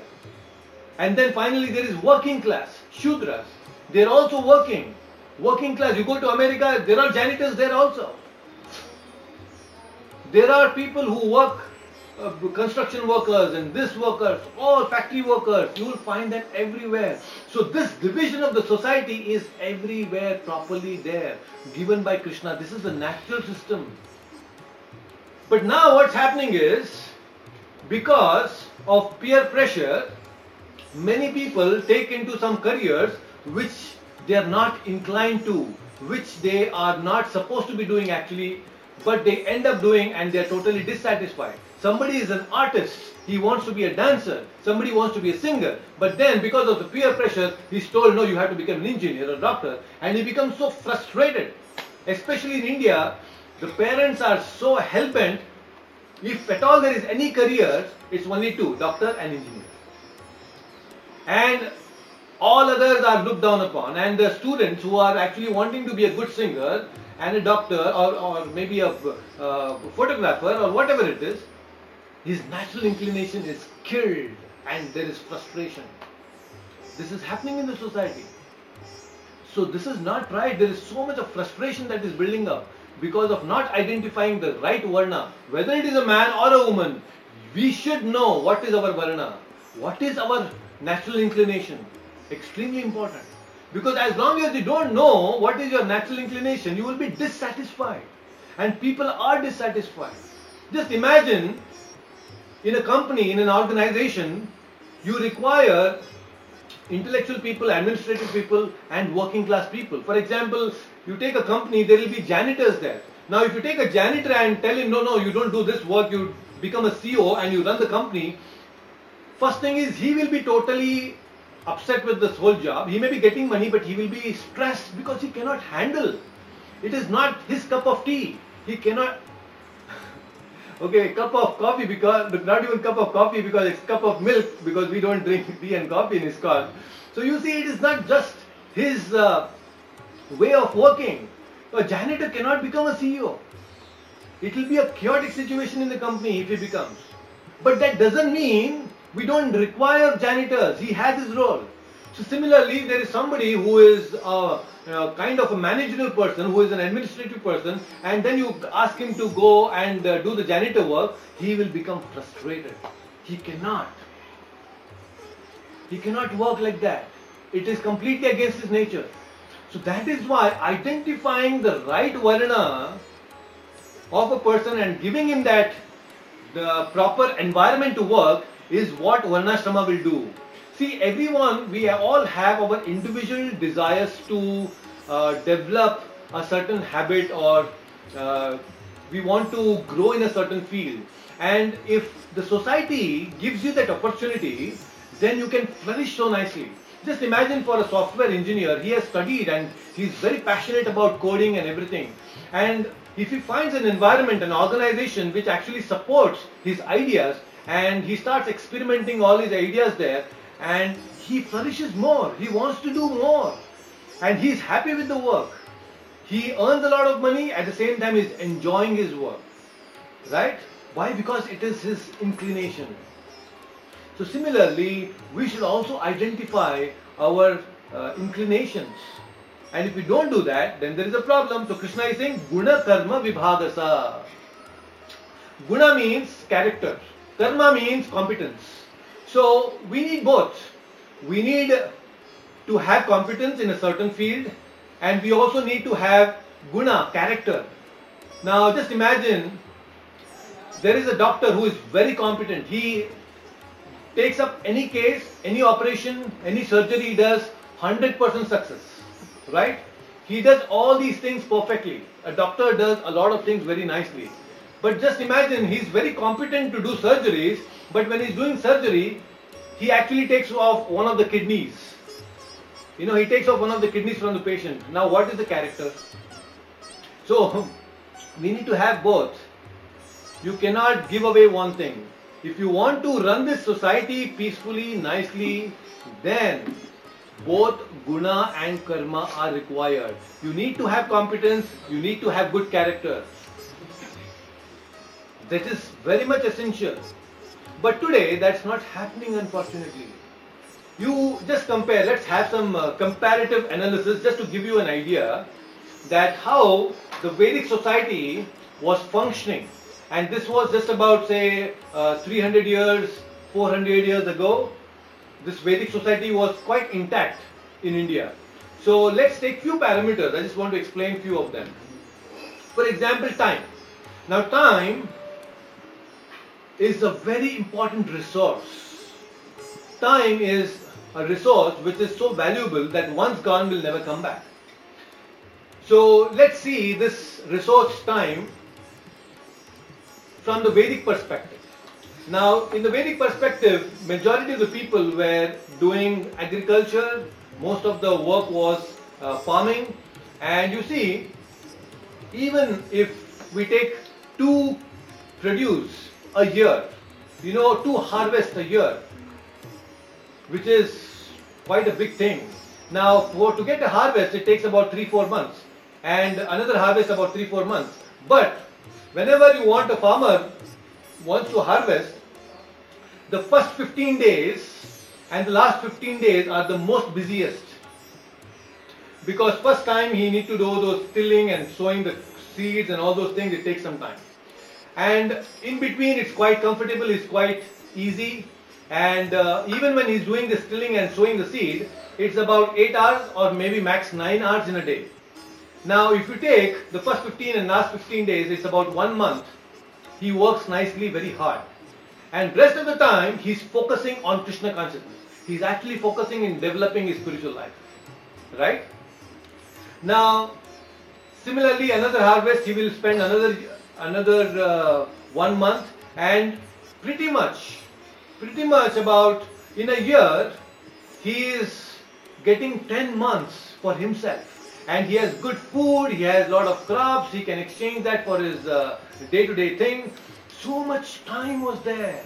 And then finally there is working class, Shudras. They're also working. Working class. You go to America, there are janitors there also. There are people who work uh, construction workers and this workers, all factory workers, you will find them everywhere. So this division of the society is everywhere properly there, given by Krishna. This is the natural system. But now what's happening is, because of peer pressure, many people take into some careers which they are not inclined to, which they are not supposed to be doing actually, but they end up doing and they are totally dissatisfied. Somebody is an artist, he wants to be a dancer, somebody wants to be a singer, but then because of the peer pressure, he's told, no, you have to become an engineer or a doctor, and he becomes so frustrated. Especially in India, the parents are so hell-bent, if at all there is any careers, it's only two, doctor and engineer. And all others are looked down upon, and the students who are actually wanting to be a good singer and a doctor or, or maybe a uh, photographer or whatever it is, his natural inclination is killed and there is frustration. This is happening in the society. So this is not right. There is so much of frustration that is building up because of not identifying the right varna. Whether it is a man or a woman, we should know what is our varna, what is our natural inclination. Extremely important. Because as long as you don't know what is your natural inclination, you will be dissatisfied. And people are dissatisfied. Just imagine in a company, in an organization, you require intellectual people, administrative people, and working class people. For example, you take a company, there will be janitors there. Now, if you take a janitor and tell him, no, no, you don't do this work, you become a CEO and you run the company, first thing is he will be totally upset with this whole job. He may be getting money, but he will be stressed because he cannot handle. It is not his cup of tea. He cannot. [laughs] okay, cup of coffee because, but not even cup of coffee because it's cup of milk because we don't drink [laughs] tea and coffee in ISKCON. So you see, it is not just his uh, way of working. A janitor cannot become a CEO. It will be a chaotic situation in the company if he becomes. But that doesn't mean we don't require janitors. He has his role. So similarly, there is somebody who is a, a kind of a managerial person, who is an administrative person, and then you ask him to go and uh, do the janitor work, he will become frustrated. He cannot. He cannot work like that. It is completely against his nature. So that is why identifying the right varna of a person and giving him that the proper environment to work is what Varnashrama will do. See, everyone, we all have our individual desires to uh, develop a certain habit or uh, we want to grow in a certain field. And if the society gives you that opportunity, then you can flourish so nicely. Just imagine for a software engineer, he has studied and he's very passionate about coding and everything. And if he finds an environment, an organization which actually supports his ideas and he starts experimenting all his ideas there and he flourishes more. He wants to do more. And he's happy with the work. He earns a lot of money, at the same time he's enjoying his work. Right? Why? Because it is his inclination. So similarly, we should also identify our uh, inclinations. And if we don't do that, then there is a problem. So Krishna is saying, Guna Karma Vibhagasa. Guna means character. Karma means competence. So we need both. We need to have competence in a certain field and we also need to have guna, character. Now just imagine there is a doctor who is very competent. He takes up any case, any operation, any surgery he does, 100% success. Right? He does all these things perfectly. A doctor does a lot of things very nicely. But just imagine he's very competent to do surgeries, but when he's doing surgery, he actually takes off one of the kidneys. You know, he takes off one of the kidneys from the patient. Now, what is the character? So, [laughs] we need to have both. You cannot give away one thing. If you want to run this society peacefully, nicely, then both guna and karma are required. You need to have competence, you need to have good character. That is very much essential. But today that's not happening unfortunately. You just compare, let's have some uh, comparative analysis just to give you an idea that how the Vedic society was functioning and this was just about say uh, 300 years, 400 years ago. This Vedic society was quite intact in India. So let's take few parameters. I just want to explain few of them. For example, time. Now time is a very important resource. Time is a resource which is so valuable that once gone will never come back. So let's see this resource time from the Vedic perspective. Now, in the Vedic perspective, majority of the people were doing agriculture. Most of the work was uh, farming, and you see, even if we take two produce a year, you know, two harvest a year, which is quite a big thing. Now, for to get a harvest, it takes about three four months, and another harvest about three four months. But whenever you want a farmer wants to harvest, the first 15 days and the last 15 days are the most busiest because first time he need to do those tilling and sowing the seeds and all those things it takes some time and in between it's quite comfortable it's quite easy. And uh, even when he's doing the tilling and sowing the seed it's about 8 hours or maybe max 9 hours in a day. Now if you take the first 15 and last 15 days it's about one month. He works nicely very hard. And rest of the time he's focusing on krishna consciousness. He's actually focusing in developing his spiritual life. Right? Now similarly another harvest he will spend another another uh, one month and pretty much pretty much about in a year he is getting 10 months for himself. And he has good food he has a lot of crops he can exchange that for his uh, day-to-day thing. So much time was there.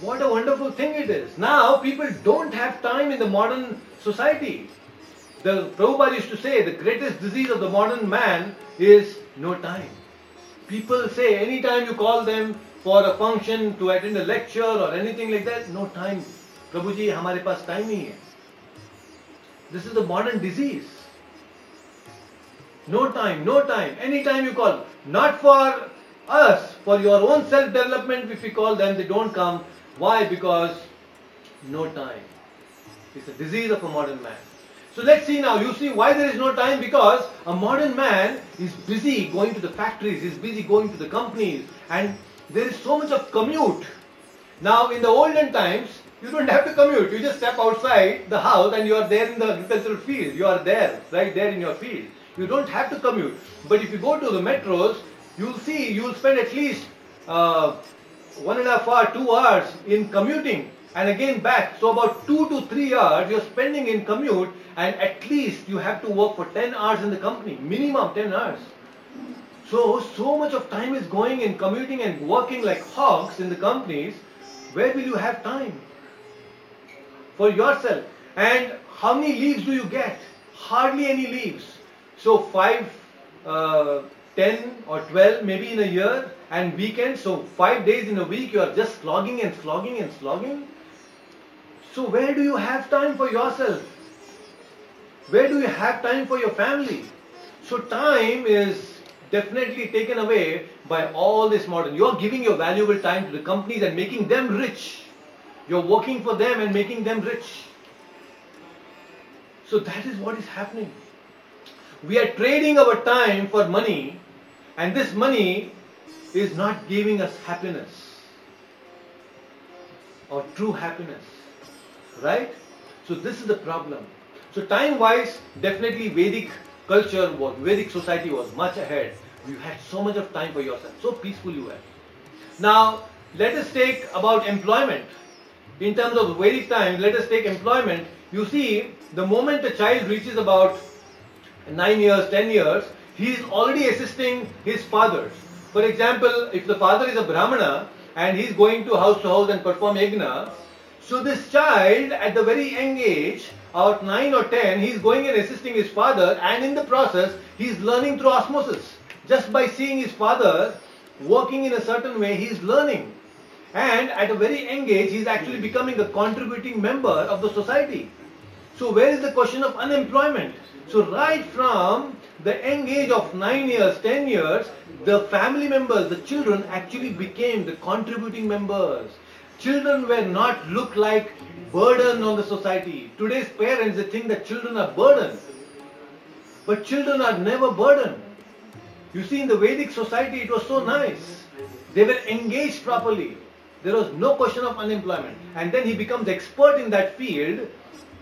What a wonderful thing it is. Now people don't have time in the modern society. The Prabhupada used to say the greatest disease of the modern man is no time. People say anytime you call them for a function to attend a lecture or anything like that, no time. Prabhuji, हमारे पास time नहीं है. This is the modern disease. No time, no time. Anytime you call. Not for us, for your own self-development, if we call them, they don't come. Why? Because no time. It's a disease of a modern man. So let's see now. You see why there is no time? Because a modern man is busy going to the factories, he's busy going to the companies, and there is so much of commute. Now, in the olden times, you don't have to commute. You just step outside the house and you are there in the agricultural field. You are there, right there in your field. You don't have to commute. But if you go to the metros, you'll see you'll spend at least uh, one and a half hour, two hours in commuting and again back. So about two to three hours you're spending in commute and at least you have to work for 10 hours in the company, minimum 10 hours. So, so much of time is going in commuting and working like hogs in the companies. Where will you have time? For yourself. And how many leaves do you get? Hardly any leaves. So 5, uh, 10 or 12 maybe in a year and weekends. So 5 days in a week you are just slogging and slogging and slogging. So where do you have time for yourself? Where do you have time for your family? So time is definitely taken away by all this modern. You're giving your valuable time to the companies and making them rich. You're working for them and making them rich. So that is what is happening. We are trading our time for money and this money is not giving us happiness or true happiness. Right? So this is the problem. So time wise, definitely Vedic culture was, Vedic society was much ahead. You had so much of time for yourself. So peaceful you were. Now, let us take about employment. In terms of Vedic time, let us take employment. You see, the moment a child reaches about 9 years, 10 years, he is already assisting his fathers. For example, if the father is a Brahmana and he is going to house to house and perform yagna, so this child at the very young age, about 9 or 10, he is going and assisting his father and in the process, he is learning through osmosis. Just by seeing his father working in a certain way, he is learning. And at a very young age, he is actually becoming a contributing member of the society. So where is the question of unemployment? So right from the young age of 9 years, 10 years, the family members, the children actually became the contributing members. Children were not looked like burden on the society. Today's parents, they think that children are burden. But children are never burden. You see, in the Vedic society, it was so nice. They were engaged properly. There was no question of unemployment. And then he becomes expert in that field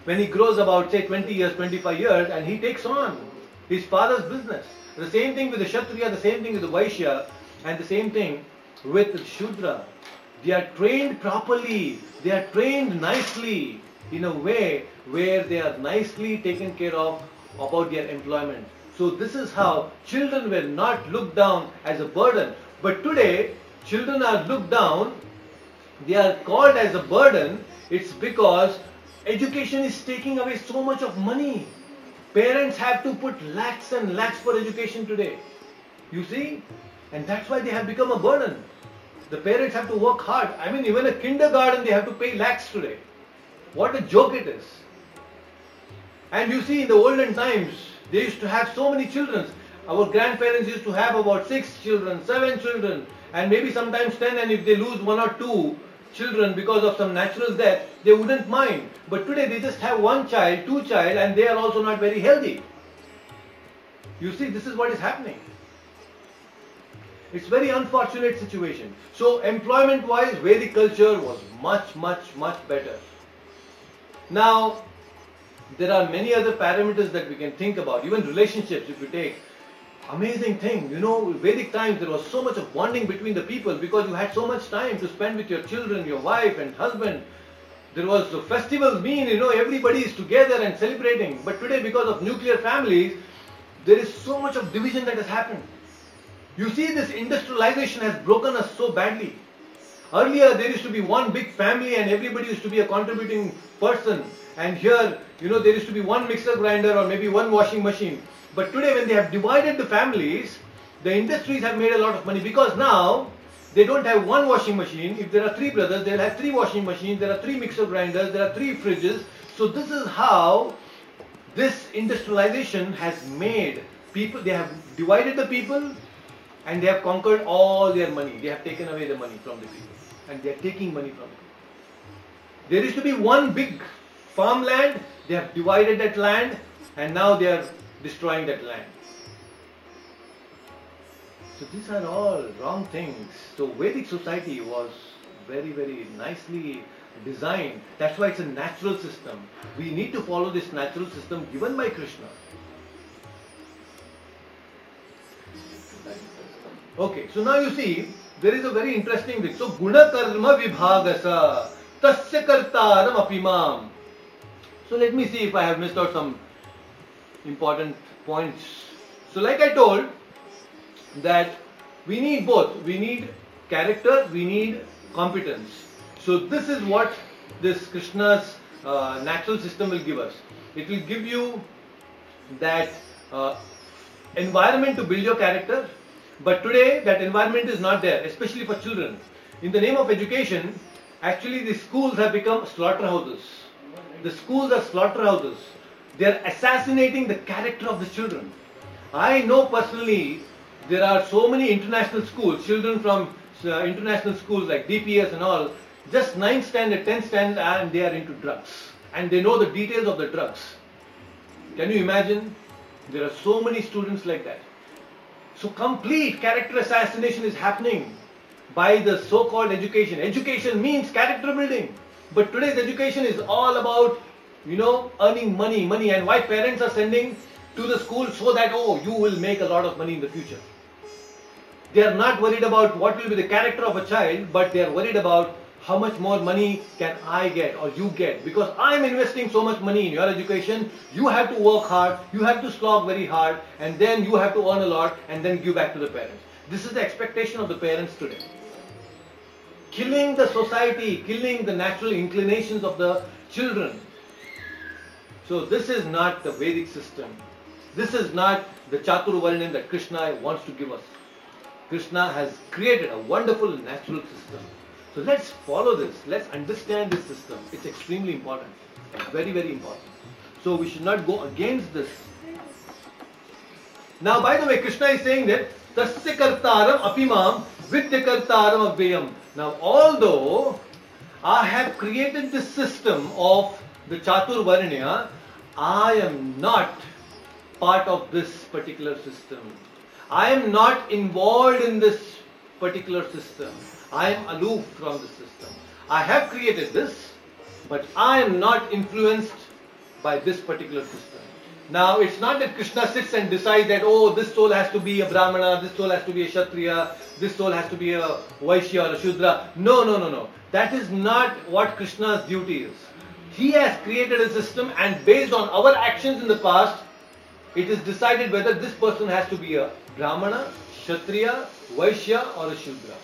when he grows about, say, 20 years, 25 years, and he takes on his father's business. The same thing with the Kshatriya, the same thing with the Vaishya, and the same thing with the Shudra. They are trained properly, they are trained nicely in a way where they are nicely taken care of about their employment. So this is how children were not looked down as a burden. But today, children are looked down, they are called as a burden. It's because education is taking away so much of money. Parents have to put lakhs and lakhs for education today. You see? And that's why they have become a burden. The parents have to work hard. I mean, even a kindergarten, they have to pay lakhs today. What a joke it is. And you see, in the olden times, they used to have so many children. Our grandparents used to have about six children, seven children, and maybe sometimes ten, and if they lose one or two children because of some natural death, they wouldn't mind. But today they just have one child, two child, and they are also not very healthy. You see, this is what is happening. It's very unfortunate situation. So employment-wise, Vedic culture was much, much, much better. Now, there are many other parameters that we can think about. Even relationships, if you take, amazing thing. You know, Vedic times there was so much of bonding between the people because you had so much time to spend with your children, your wife and husband. There was the festivals mean, you know, everybody is together and celebrating. But today, because of nuclear families, there is so much of division that has happened. You see, this industrialization has broken us so badly. Earlier, there used to be one big family and everybody used to be a contributing person. And here, you know, there used to be one mixer grinder or maybe one washing machine. But today, when they have divided the families, the industries have made a lot of money because now they don't have one washing machine. If there are three brothers, they'll have three washing machines, there are three mixer grinders, there are three fridges. So this is how this industrialization has made people, they have divided the people and they have conquered all their money. They have taken away the money from the people and they are taking money from the people. There used to be one big farmland, they have divided that land and now they are destroying that land. So these are all wrong things. So Vedic society was very, very nicely designed. That's why it's a natural system. We need to follow this natural system given by Krishna. Okay, so now you see, there is a very interesting thing. So guna karma vibhagasa tasya kartaram apimam. So let me see if I have missed out some important points. So like I told, that we need both. We need character, we need competence. So this is what this Krishna's uh, natural system will give us. It will give you that uh, environment to build your character, but today that environment is not there, especially for children. In the name of education, actually the schools have become slaughterhouses. The schools are slaughterhouses. They are assassinating the character of the children. I know personally there are so many international schools, children from uh, international schools like DPS and all, just 9th standard, 10th standard and they are into drugs. And they know the details of the drugs. Can you imagine? There are so many students like that. So complete character assassination is happening by the so-called education. Education means character building. But today's education is all about, you know, earning money, money and why parents are sending to the school so that, oh, you will make a lot of money in the future. They are not worried about what will be the character of a child, but they are worried about how much more money can I get or you get. Because I am investing so much money in your education, you have to work hard, you have to slog very hard, and then you have to earn a lot and then give back to the parents. This is the expectation of the parents today. Killing the society, killing the natural inclinations of the children. So this is not the Vedic system. This is not the Chaturvarnan that Krishna wants to give us. Krishna has created a wonderful natural system. So let's follow this. Let's understand this system. It's extremely important. Very, very important. So we should not go against this. Now, by the way, Krishna is saying that tasya kartaram apimam vidyakartaram avyayam. Now, although I have created this system of the Chatur Varnya, I am not part of this particular system. I am not involved in this particular system. I am aloof from the system. I have created this, but I am not influenced by this particular system. Now, it's not that Krishna sits and decides that, oh, this soul has to be a Brahmana, this soul has to be a Kshatriya, this soul has to be a Vaishya or a Shudra. No, no, no, no. That is not what Krishna's duty is. He has created a system, and based on our actions in the past, it is decided whether this person has to be a Brahmana, Kshatriya, Vaishya, or a Shudra.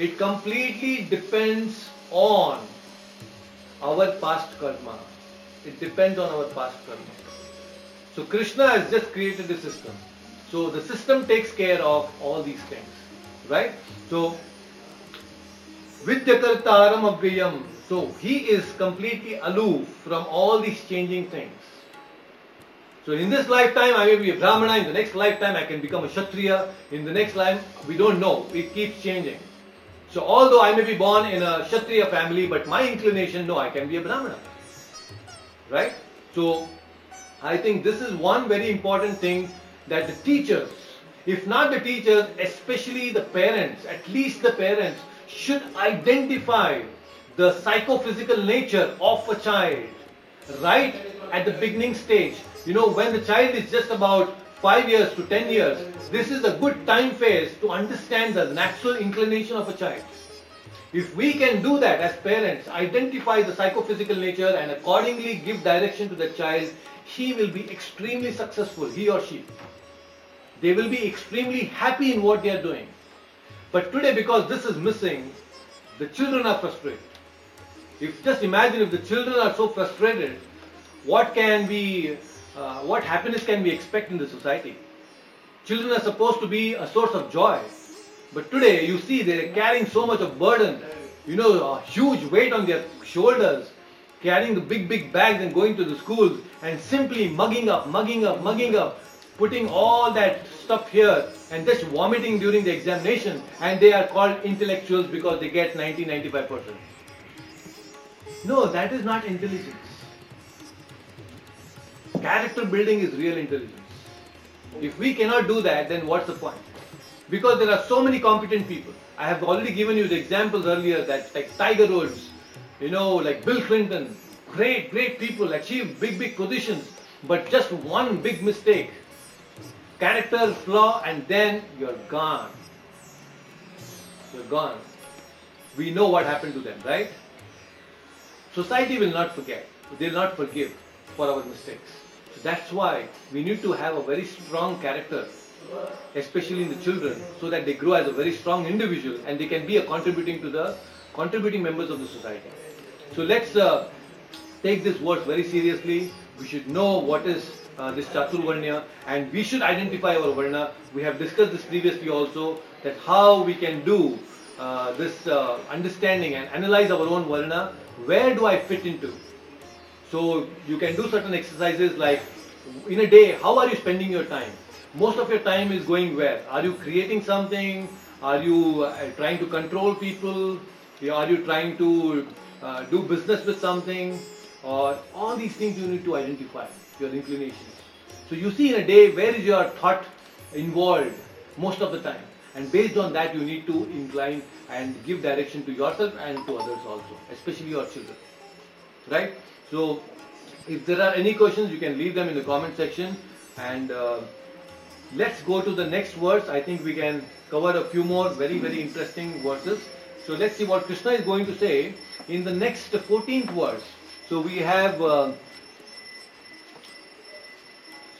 It completely depends on our past karma. It depends on our past karma. So Krishna has just created the system. So the system takes care of all these things. Right? So Vidyakartaram Avyayam. So he is completely aloof from all these changing things. So in this lifetime I may be a Brahmana, in the next lifetime I can become a Kshatriya, in the next life we don't know, it keeps changing. So although I may be born in a Kshatriya family, but my inclination, no, I can be a Brahmana. Right? So I think this is one very important thing that the teachers, if not the teachers, especially the parents, at least the parents, should identify the psychophysical nature of a child right at the beginning stage. You know, when the child is just about 5 years to 10 years, this is a good time phase to understand the natural inclination of a child. If we can do that as parents, identify the psychophysical nature and accordingly give direction to the child, he will be extremely successful, he or she. They will be extremely happy in what they are doing. But today, because this is missing, the children are frustrated. If just imagine if the children are so frustrated, what can be, uh, what happiness can we expect in the society? Children are supposed to be a source of joy. But today you see they're carrying so much of burden, you know, a huge weight on their shoulders, carrying the big, big bags and going to the schools and simply mugging up, mugging up, mugging up, putting all that stuff here and just vomiting during the examination and they are called intellectuals because they get 90 95%. No, that is not intelligence. Character building is real intelligence. If we cannot do that, then what's the point? Because there are so many competent people. I have already given you the examples earlier that like Tiger Woods, you know, like Bill Clinton, great, great people, achieve big, big positions, but just one big mistake, character flaw, and then you're gone. You're gone. We know what happened to them, right? Society will not forget. They will not forgive for our mistakes. That's why we need to have a very strong character, especially in the children, so that they grow as a very strong individual and they can be a contributing to the contributing members of the society. So let's uh, take this verse very seriously. We should know what is uh, this Chaturvarnya and we should identify our Varna. We have discussed this previously also that how we can do uh, this uh, understanding and analyze our own Varna. Where do I fit into? So you can do certain exercises like in a day, how are you spending your time? Most of your time is going where? Are you creating something? Are you uh, trying to control people? Are you trying to uh, do business with something? Or all these things you need to identify, your inclinations. So you see in a day, where is your thought involved most of the time? And based on that, you need to incline and give direction to yourself and to others also, especially your children. Right? So, if there are any questions, you can leave them in the comment section. And uh, let's go to the next verse. I think we can cover a few more very, very interesting verses. So, let's see what Krishna is going to say in the next 14th verse. So, we have. Uh,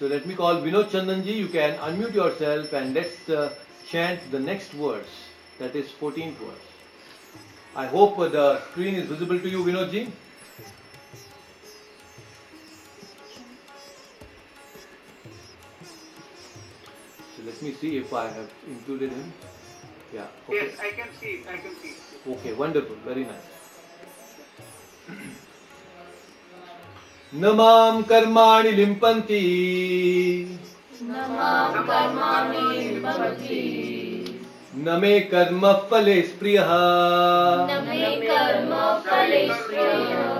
so let me call Vinod Chandanji. You can unmute yourself and let's uh, chant the next verse. That is 14th verse. I hope the screen is visible to you, Vinodji. So let me see if I have included him. Yeah. Okay. Yes, I can see. I can see. Okay, wonderful, very nice. न माँ कर्माणि लिम्पन्ति न माँ कर्माणि लिम्पन्ति न मे कर्म फले स्प्रियः न मे कर्म फले स्प्रियः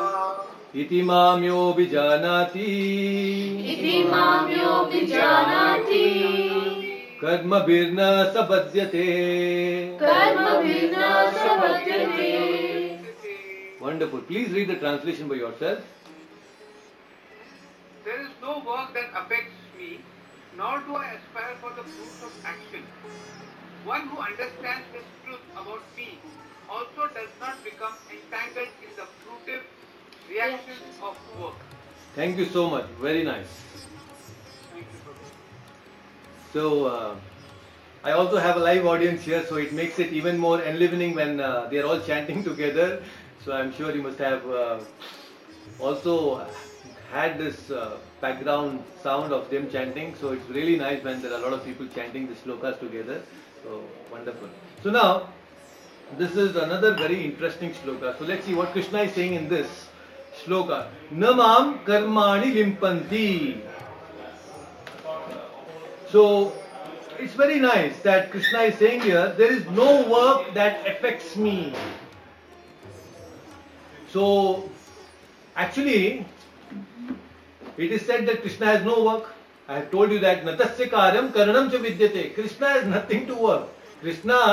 इति माम्योऽभिजानाति इति मां यो विजानाति कर्मभिर्न सबध्यते कर्मभिर्न सपद्यते Wonderful. Please read the translation by yourself. There is no work that affects me, nor do I aspire for the fruits of action. One who understands this truth about me also does not become entangled in the fruitive reactions of work. Thank you so much. Very nice. So, uh, I also have a live audience here, so it makes it even more enlivening when uh, they are all chanting [laughs] together. So, I'm sure you must have uh, also had this uh, background sound of them chanting. So, it's really nice when there are a lot of people chanting the slokas together. So, wonderful. So, now this is another very interesting sloka. So, let's see what Krishna is saying in this श्लोक न माम कर्माणी लिंपंती so it's very nice that Krishna is saying here there is no work that affects me so actually it is said that Krishna has no work I have told you that नतस्य कार्यम करणम च विद्यते Krishna has nothing to work Krishna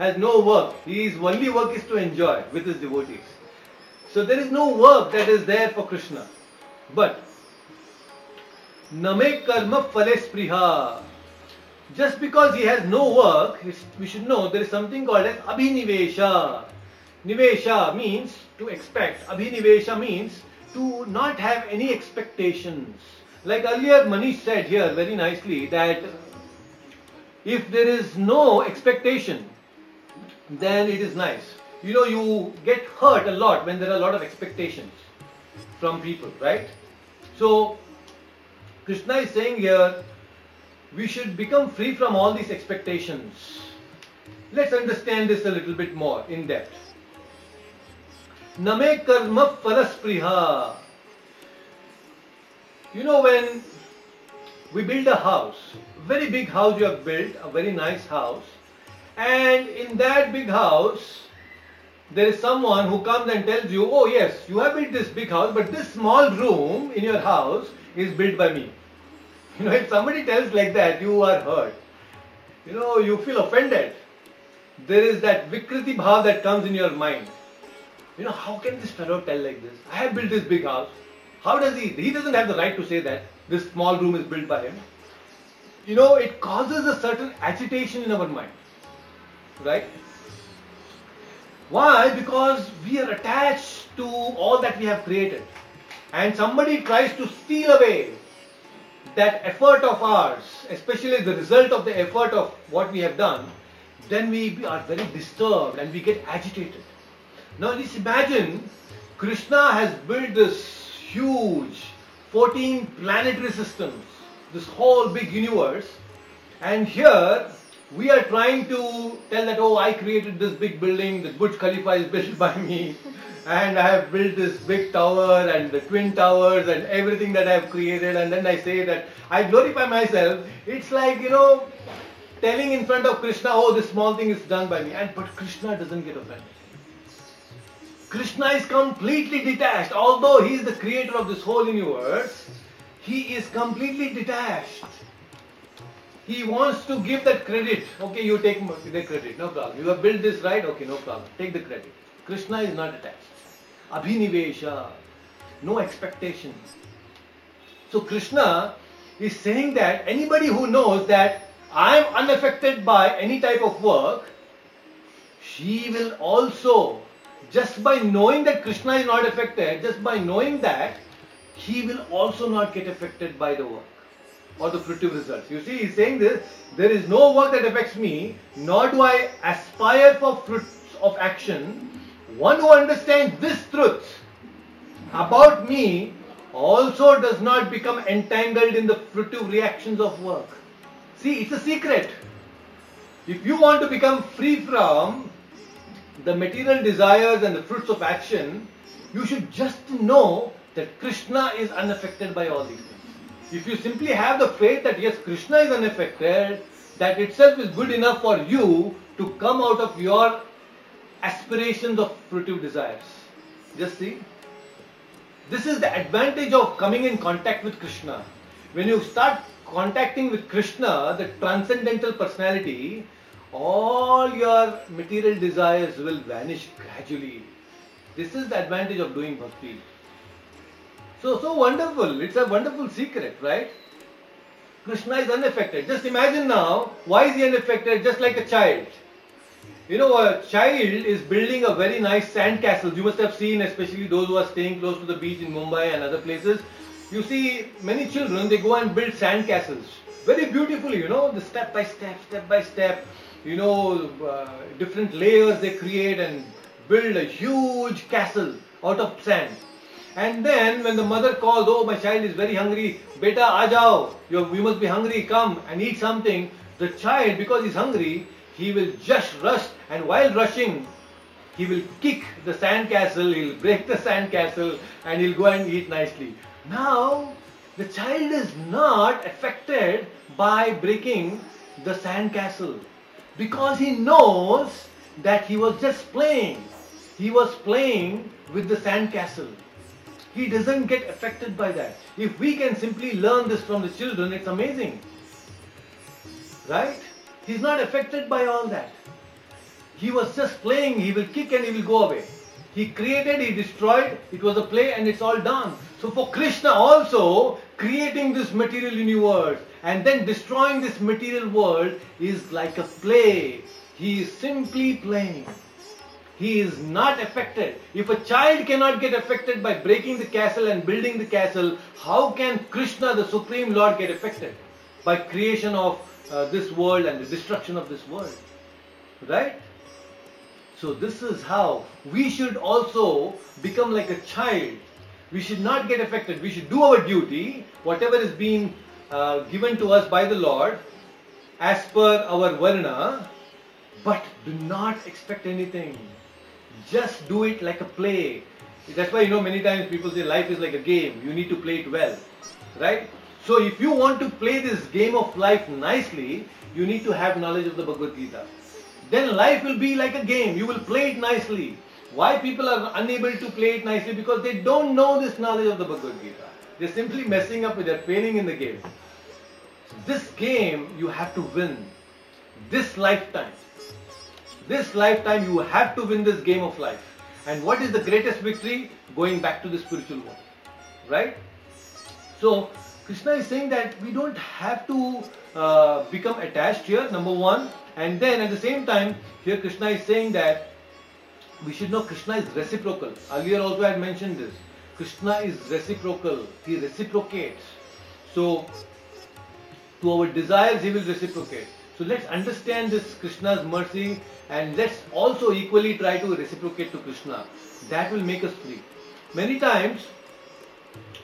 has no work he is only work is to enjoy with his devotees So there is no work that is there for Krishna. But Name karma spriha. Just because he has no work, we should know there is something called as abhinivesha. Nivesha means to expect. Abhinivesha means to not have any expectations. Like earlier Manish said here very nicely that if there is no expectation, then it is nice. You know, you get hurt a lot when there are a lot of expectations from people, right? So, Krishna is saying here, we should become free from all these expectations. Let's understand this a little bit more in depth. Name karma phalaspriha. You know, when we build a house, very big house you have built, a very nice house, and in that big house, there is someone who comes and tells you, oh yes, you have built this big house, but this small room in your house is built by me. [laughs] You know, if somebody tells like that, you are hurt. You know, you feel offended. There is that Vikriti bhav that comes in your mind. You know, how can this fellow tell like this? I have built this big house. How does he? He doesn't have the right to say that this small room is built by him. You know, it causes a certain agitation in our mind. Right? Why? Because we are attached to all that we have created. And somebody tries to steal away that effort of ours, especially the result of the effort of what we have done, then we are very disturbed and we get agitated. Now just imagine Krishna has built this huge 14 planetary systems, this whole big universe, and here we are trying to tell that, oh, I created this big building, the Burj Khalifa is built [laughs] by me, and I have built this big tower and the twin towers and everything that I have created, and then I say that I glorify myself. It's like, you know, telling in front of Krishna, oh, this small thing is done by me, and but Krishna doesn't get offended. Krishna is completely detached. Although he is the creator of this whole universe, he is completely detached. He wants to give that credit. Okay, you take the credit, no problem. You have built this right, okay, no problem. Take the credit. Krishna is not attached. Abhinivesha, no expectations. So Krishna is saying that anybody who knows that I am unaffected by any type of work, she will also, just by knowing that Krishna is not affected, just by knowing that, he will also not get affected by the work. Or the fruitive results. You see, he's saying this there is no work that affects me, nor do I aspire for fruits of action. One who understands this truth about me also does not become entangled in the fruitive reactions of work. See, it's a secret. If you want to become free from the material desires and the fruits of action, you should just know that Krishna is unaffected by all these things. If you simply have the faith that yes, Krishna is unaffected, that itself is good enough for you to come out of your aspirations of fruitive desires. Just see. This is the advantage of coming in contact with Krishna. When you start contacting with Krishna, the transcendental personality, all your material desires will vanish gradually. This is the advantage of doing bhakti. So, so wonderful. It's a wonderful secret, right? Krishna is unaffected. Just imagine now, why is he unaffected? Just like a child. You know, a child is building a very nice sand castle. You must have seen, especially those who are staying close to the beach in Mumbai and other places. You see, many children, they go and build sand castles. Very beautifully, you know, the step by step, step by step, you know, uh, different layers they create and build a huge castle out of sand. And then when the mother calls, oh my child is very hungry, beta ajao, you you must be hungry, come and eat something. The child, because he's hungry, he will just rush and while rushing, he will kick the sand castle, he'll break the sand castle and he'll go and eat nicely. Now, the child is not affected by breaking the sand castle because he knows that he was just playing. He was playing with the sand castle. He doesn't get affected by that. If we can simply learn this from the children, it's amazing. Right? He's not affected by all that. He was just playing, he will kick and he will go away. He created, he destroyed, it was a play and it's all done. So for Krishna also, creating this material universe and then destroying this material world is like a play. He is simply playing. He is not affected. If a child cannot get affected by breaking the castle and building the castle, how can Krishna, the Supreme Lord, get affected by creation of uh, this world and the destruction of this world? Right? So this is how we should also become like a child. We should not get affected. We should do our duty, whatever is being uh, given to us by the Lord, as per our varna, but do not expect anything. Just do it like a play. That's why you know many times people say life is like a game. You need to play it well, right? So if you want to play this game of life nicely, you need to have knowledge of the Bhagavad Gita. Then life will be like a game. You will play it nicely. Why people are unable to play it nicely? Because they don't know this knowledge of the Bhagavad Gita. They're simply messing up with their failing in the game. This game you have to win. This lifetime. This lifetime you have to win this game of life. And what is the greatest victory? Going back to the spiritual world. Right? So Krishna is saying that we don't have to uh, become attached here, number one. And then at the same time, here Krishna is saying that we should know Krishna is reciprocal. Earlier also I had mentioned this. Krishna is reciprocal. He reciprocates. So to our desires he will reciprocate. So let's understand this Krishna's mercy and let's also equally try to reciprocate to Krishna. That will make us free. Many times,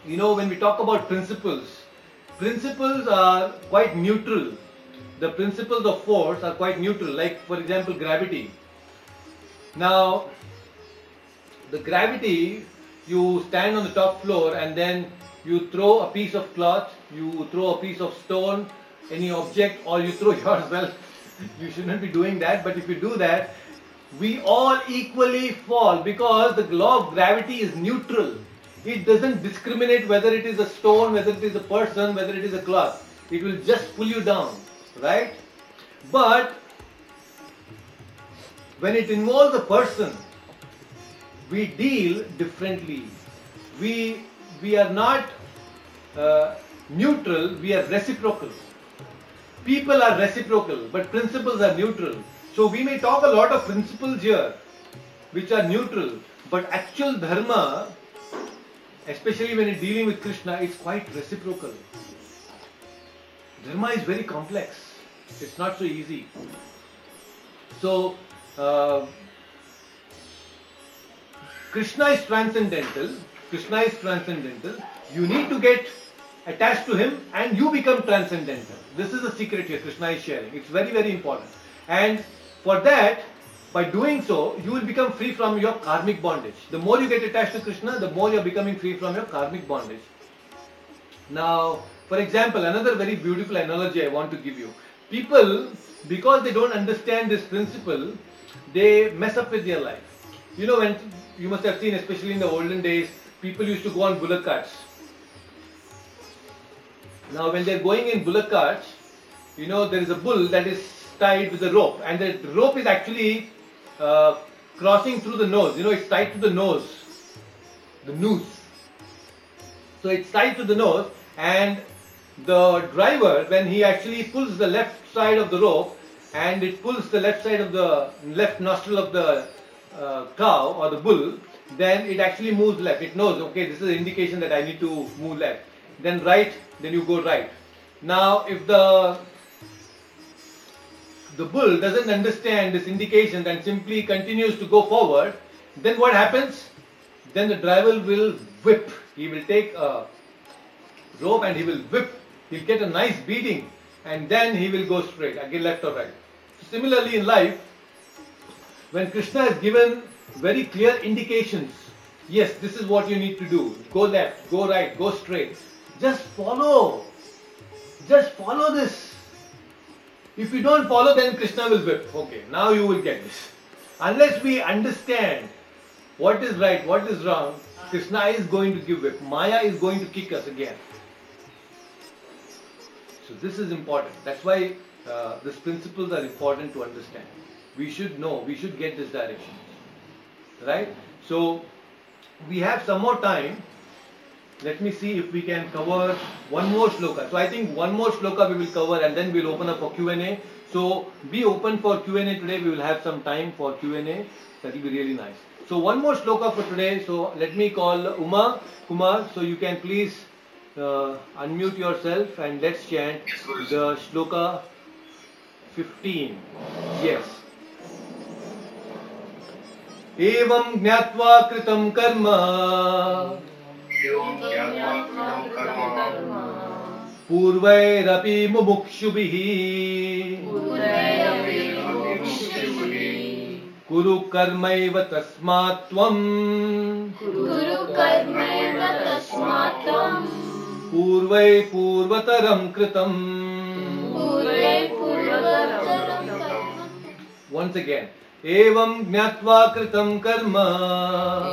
you know, when we talk about principles, principles are quite neutral. The principles of force are quite neutral, like for example, gravity. Now, the gravity, you stand on the top floor and then you throw a piece of cloth, you throw a piece of stone, any object, or you throw [laughs] yourself. you shouldn't be doing that, but if you do that, we all equally fall because the law of gravity is neutral. It doesn't discriminate whether it is a stone, whether it is a person, whether it is a cloth. It will just pull you down, right? But when it involves a person, we deal differently. We we are not uh, neutral. We are reciprocal. People are reciprocal, but principles are neutral. So we may talk a lot of principles here, which are neutral, but actual dharma, especially when it's dealing with Krishna, is quite reciprocal. Dharma is very complex. It's not so easy. So, uh, Krishna is transcendental. Krishna is transcendental. You need to get attached to him and you become transcendental. This is the secret here Krishna is sharing. It's very, very important. And for that, by doing so, you will become free from your karmic bondage. The more you get attached to Krishna, the more you are becoming free from your karmic bondage. Now, for example, another very beautiful analogy I want to give you. People, because they don't understand this principle, they mess up with their life. You know, when you must have seen, especially in the olden days, people used to go on bullock carts. Now, when they're going in bullock carts, you know, there is a bull that is tied with a rope, and the rope is actually uh, crossing through the nose. You know, it's tied to the nose, the noose. So it's tied to the nose, and the driver, when he actually pulls the left side of the rope, and it pulls the left side of the left nostril of the uh, cow or the bull, then it actually moves left. It knows, okay, this is an indication that I need to move left. Then right, then you go right. Now, if the the bull doesn't understand this indication and simply continues to go forward, then what happens? Then the driver will whip. He will take a rope and he will whip. He'll get a nice beating and then he will go straight, again left or right. Similarly in life, when Krishna has given very clear indications, yes, this is what you need to do. Go left, go right, go straight. Just follow. Just follow this. If you don't follow, then Krishna will whip. Okay, now you will get this. Unless we understand what is right, what is wrong, Krishna is going to give whip. Maya is going to kick us again. So this is important. That's why uh, these principles are important to understand. We should know, we should get this direction. Right? So we have some more time Let me see if we can cover one more shloka. So I think one more shloka we will cover and then we'll open up for Q&A. So be open for Q&A today. We will have some time for Q&A. That will be really nice. So one more shloka for today. So let me call Uma Kumar. So you can please uh, unmute yourself and let's chant the shloka 15. Yes. एवं ज्ञात्वा कृतं कर्म पूर्वैरपि मुमुक्षुभिः कुरु कर्मैव तस्मात् त्वम् पूर्वै पूर्वतरं कृतम् Once again. एवं ज्ञात्वा कृतं कर्म।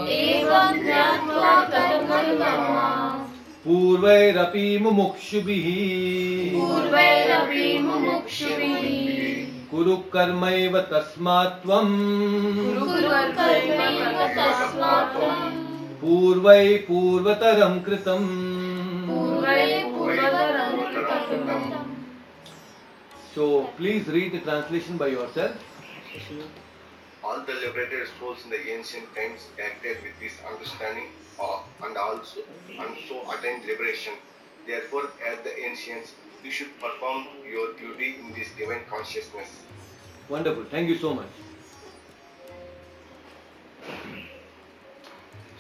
एवं ज्ञात्वा कर्म पूर्वैरपि मुमुक्षुभिः। पूर्वैरपि मुमुक्षुभिः। कुरु कर्मैव तस्मात् पूर्वे पूर्वतरं कृतम्। So please read the translation by yourself. All the liberated souls in the ancient times acted with this understanding uh, and also and so attained liberation. Therefore, as the ancients, you should perform your duty in this divine consciousness. Wonderful. Thank you so much.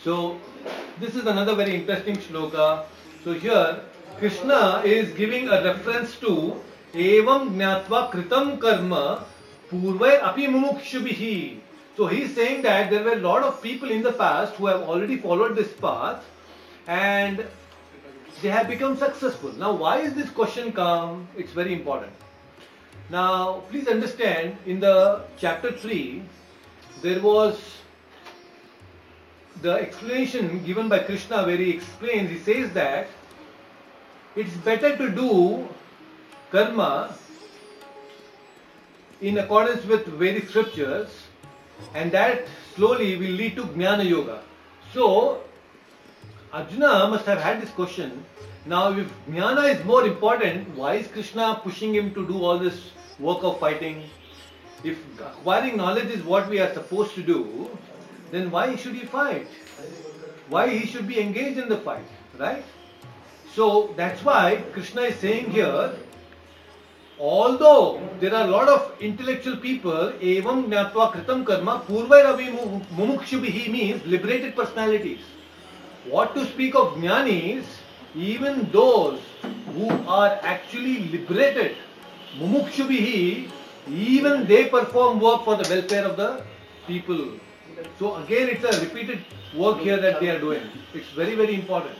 So, this is another very interesting shloka. So, here Krishna is giving a reference to Evam Gnatva Kritam Karma Purvai Api Mumukshubhihi. So, he is saying that there were a lot of people in the past who have already followed this path and they have become successful. Now, why is this question come? It's very important. Now, please understand in the chapter 3, there was the explanation given by Krishna where he explains, he says that it's better to do karma in accordance with Vedic scriptures and that slowly will lead to Jnana Yoga. So, Arjuna must have had this question. Now, if Jnana is more important, why is Krishna pushing him to do all this work of fighting? If acquiring knowledge is what we are supposed to do, then why should he fight? Why he should be engaged in the fight, right? So that's why Krishna is saying here although there are a lot of intellectual people, evam jnatva kritam karma purvairavi mumukshubhihi means liberated personalities. What to speak of jnanis, even those who are actually liberated, mumukshubhihi, even they perform work for the welfare of the people. So again, it's a repeated work here that they are doing. It's very, very important.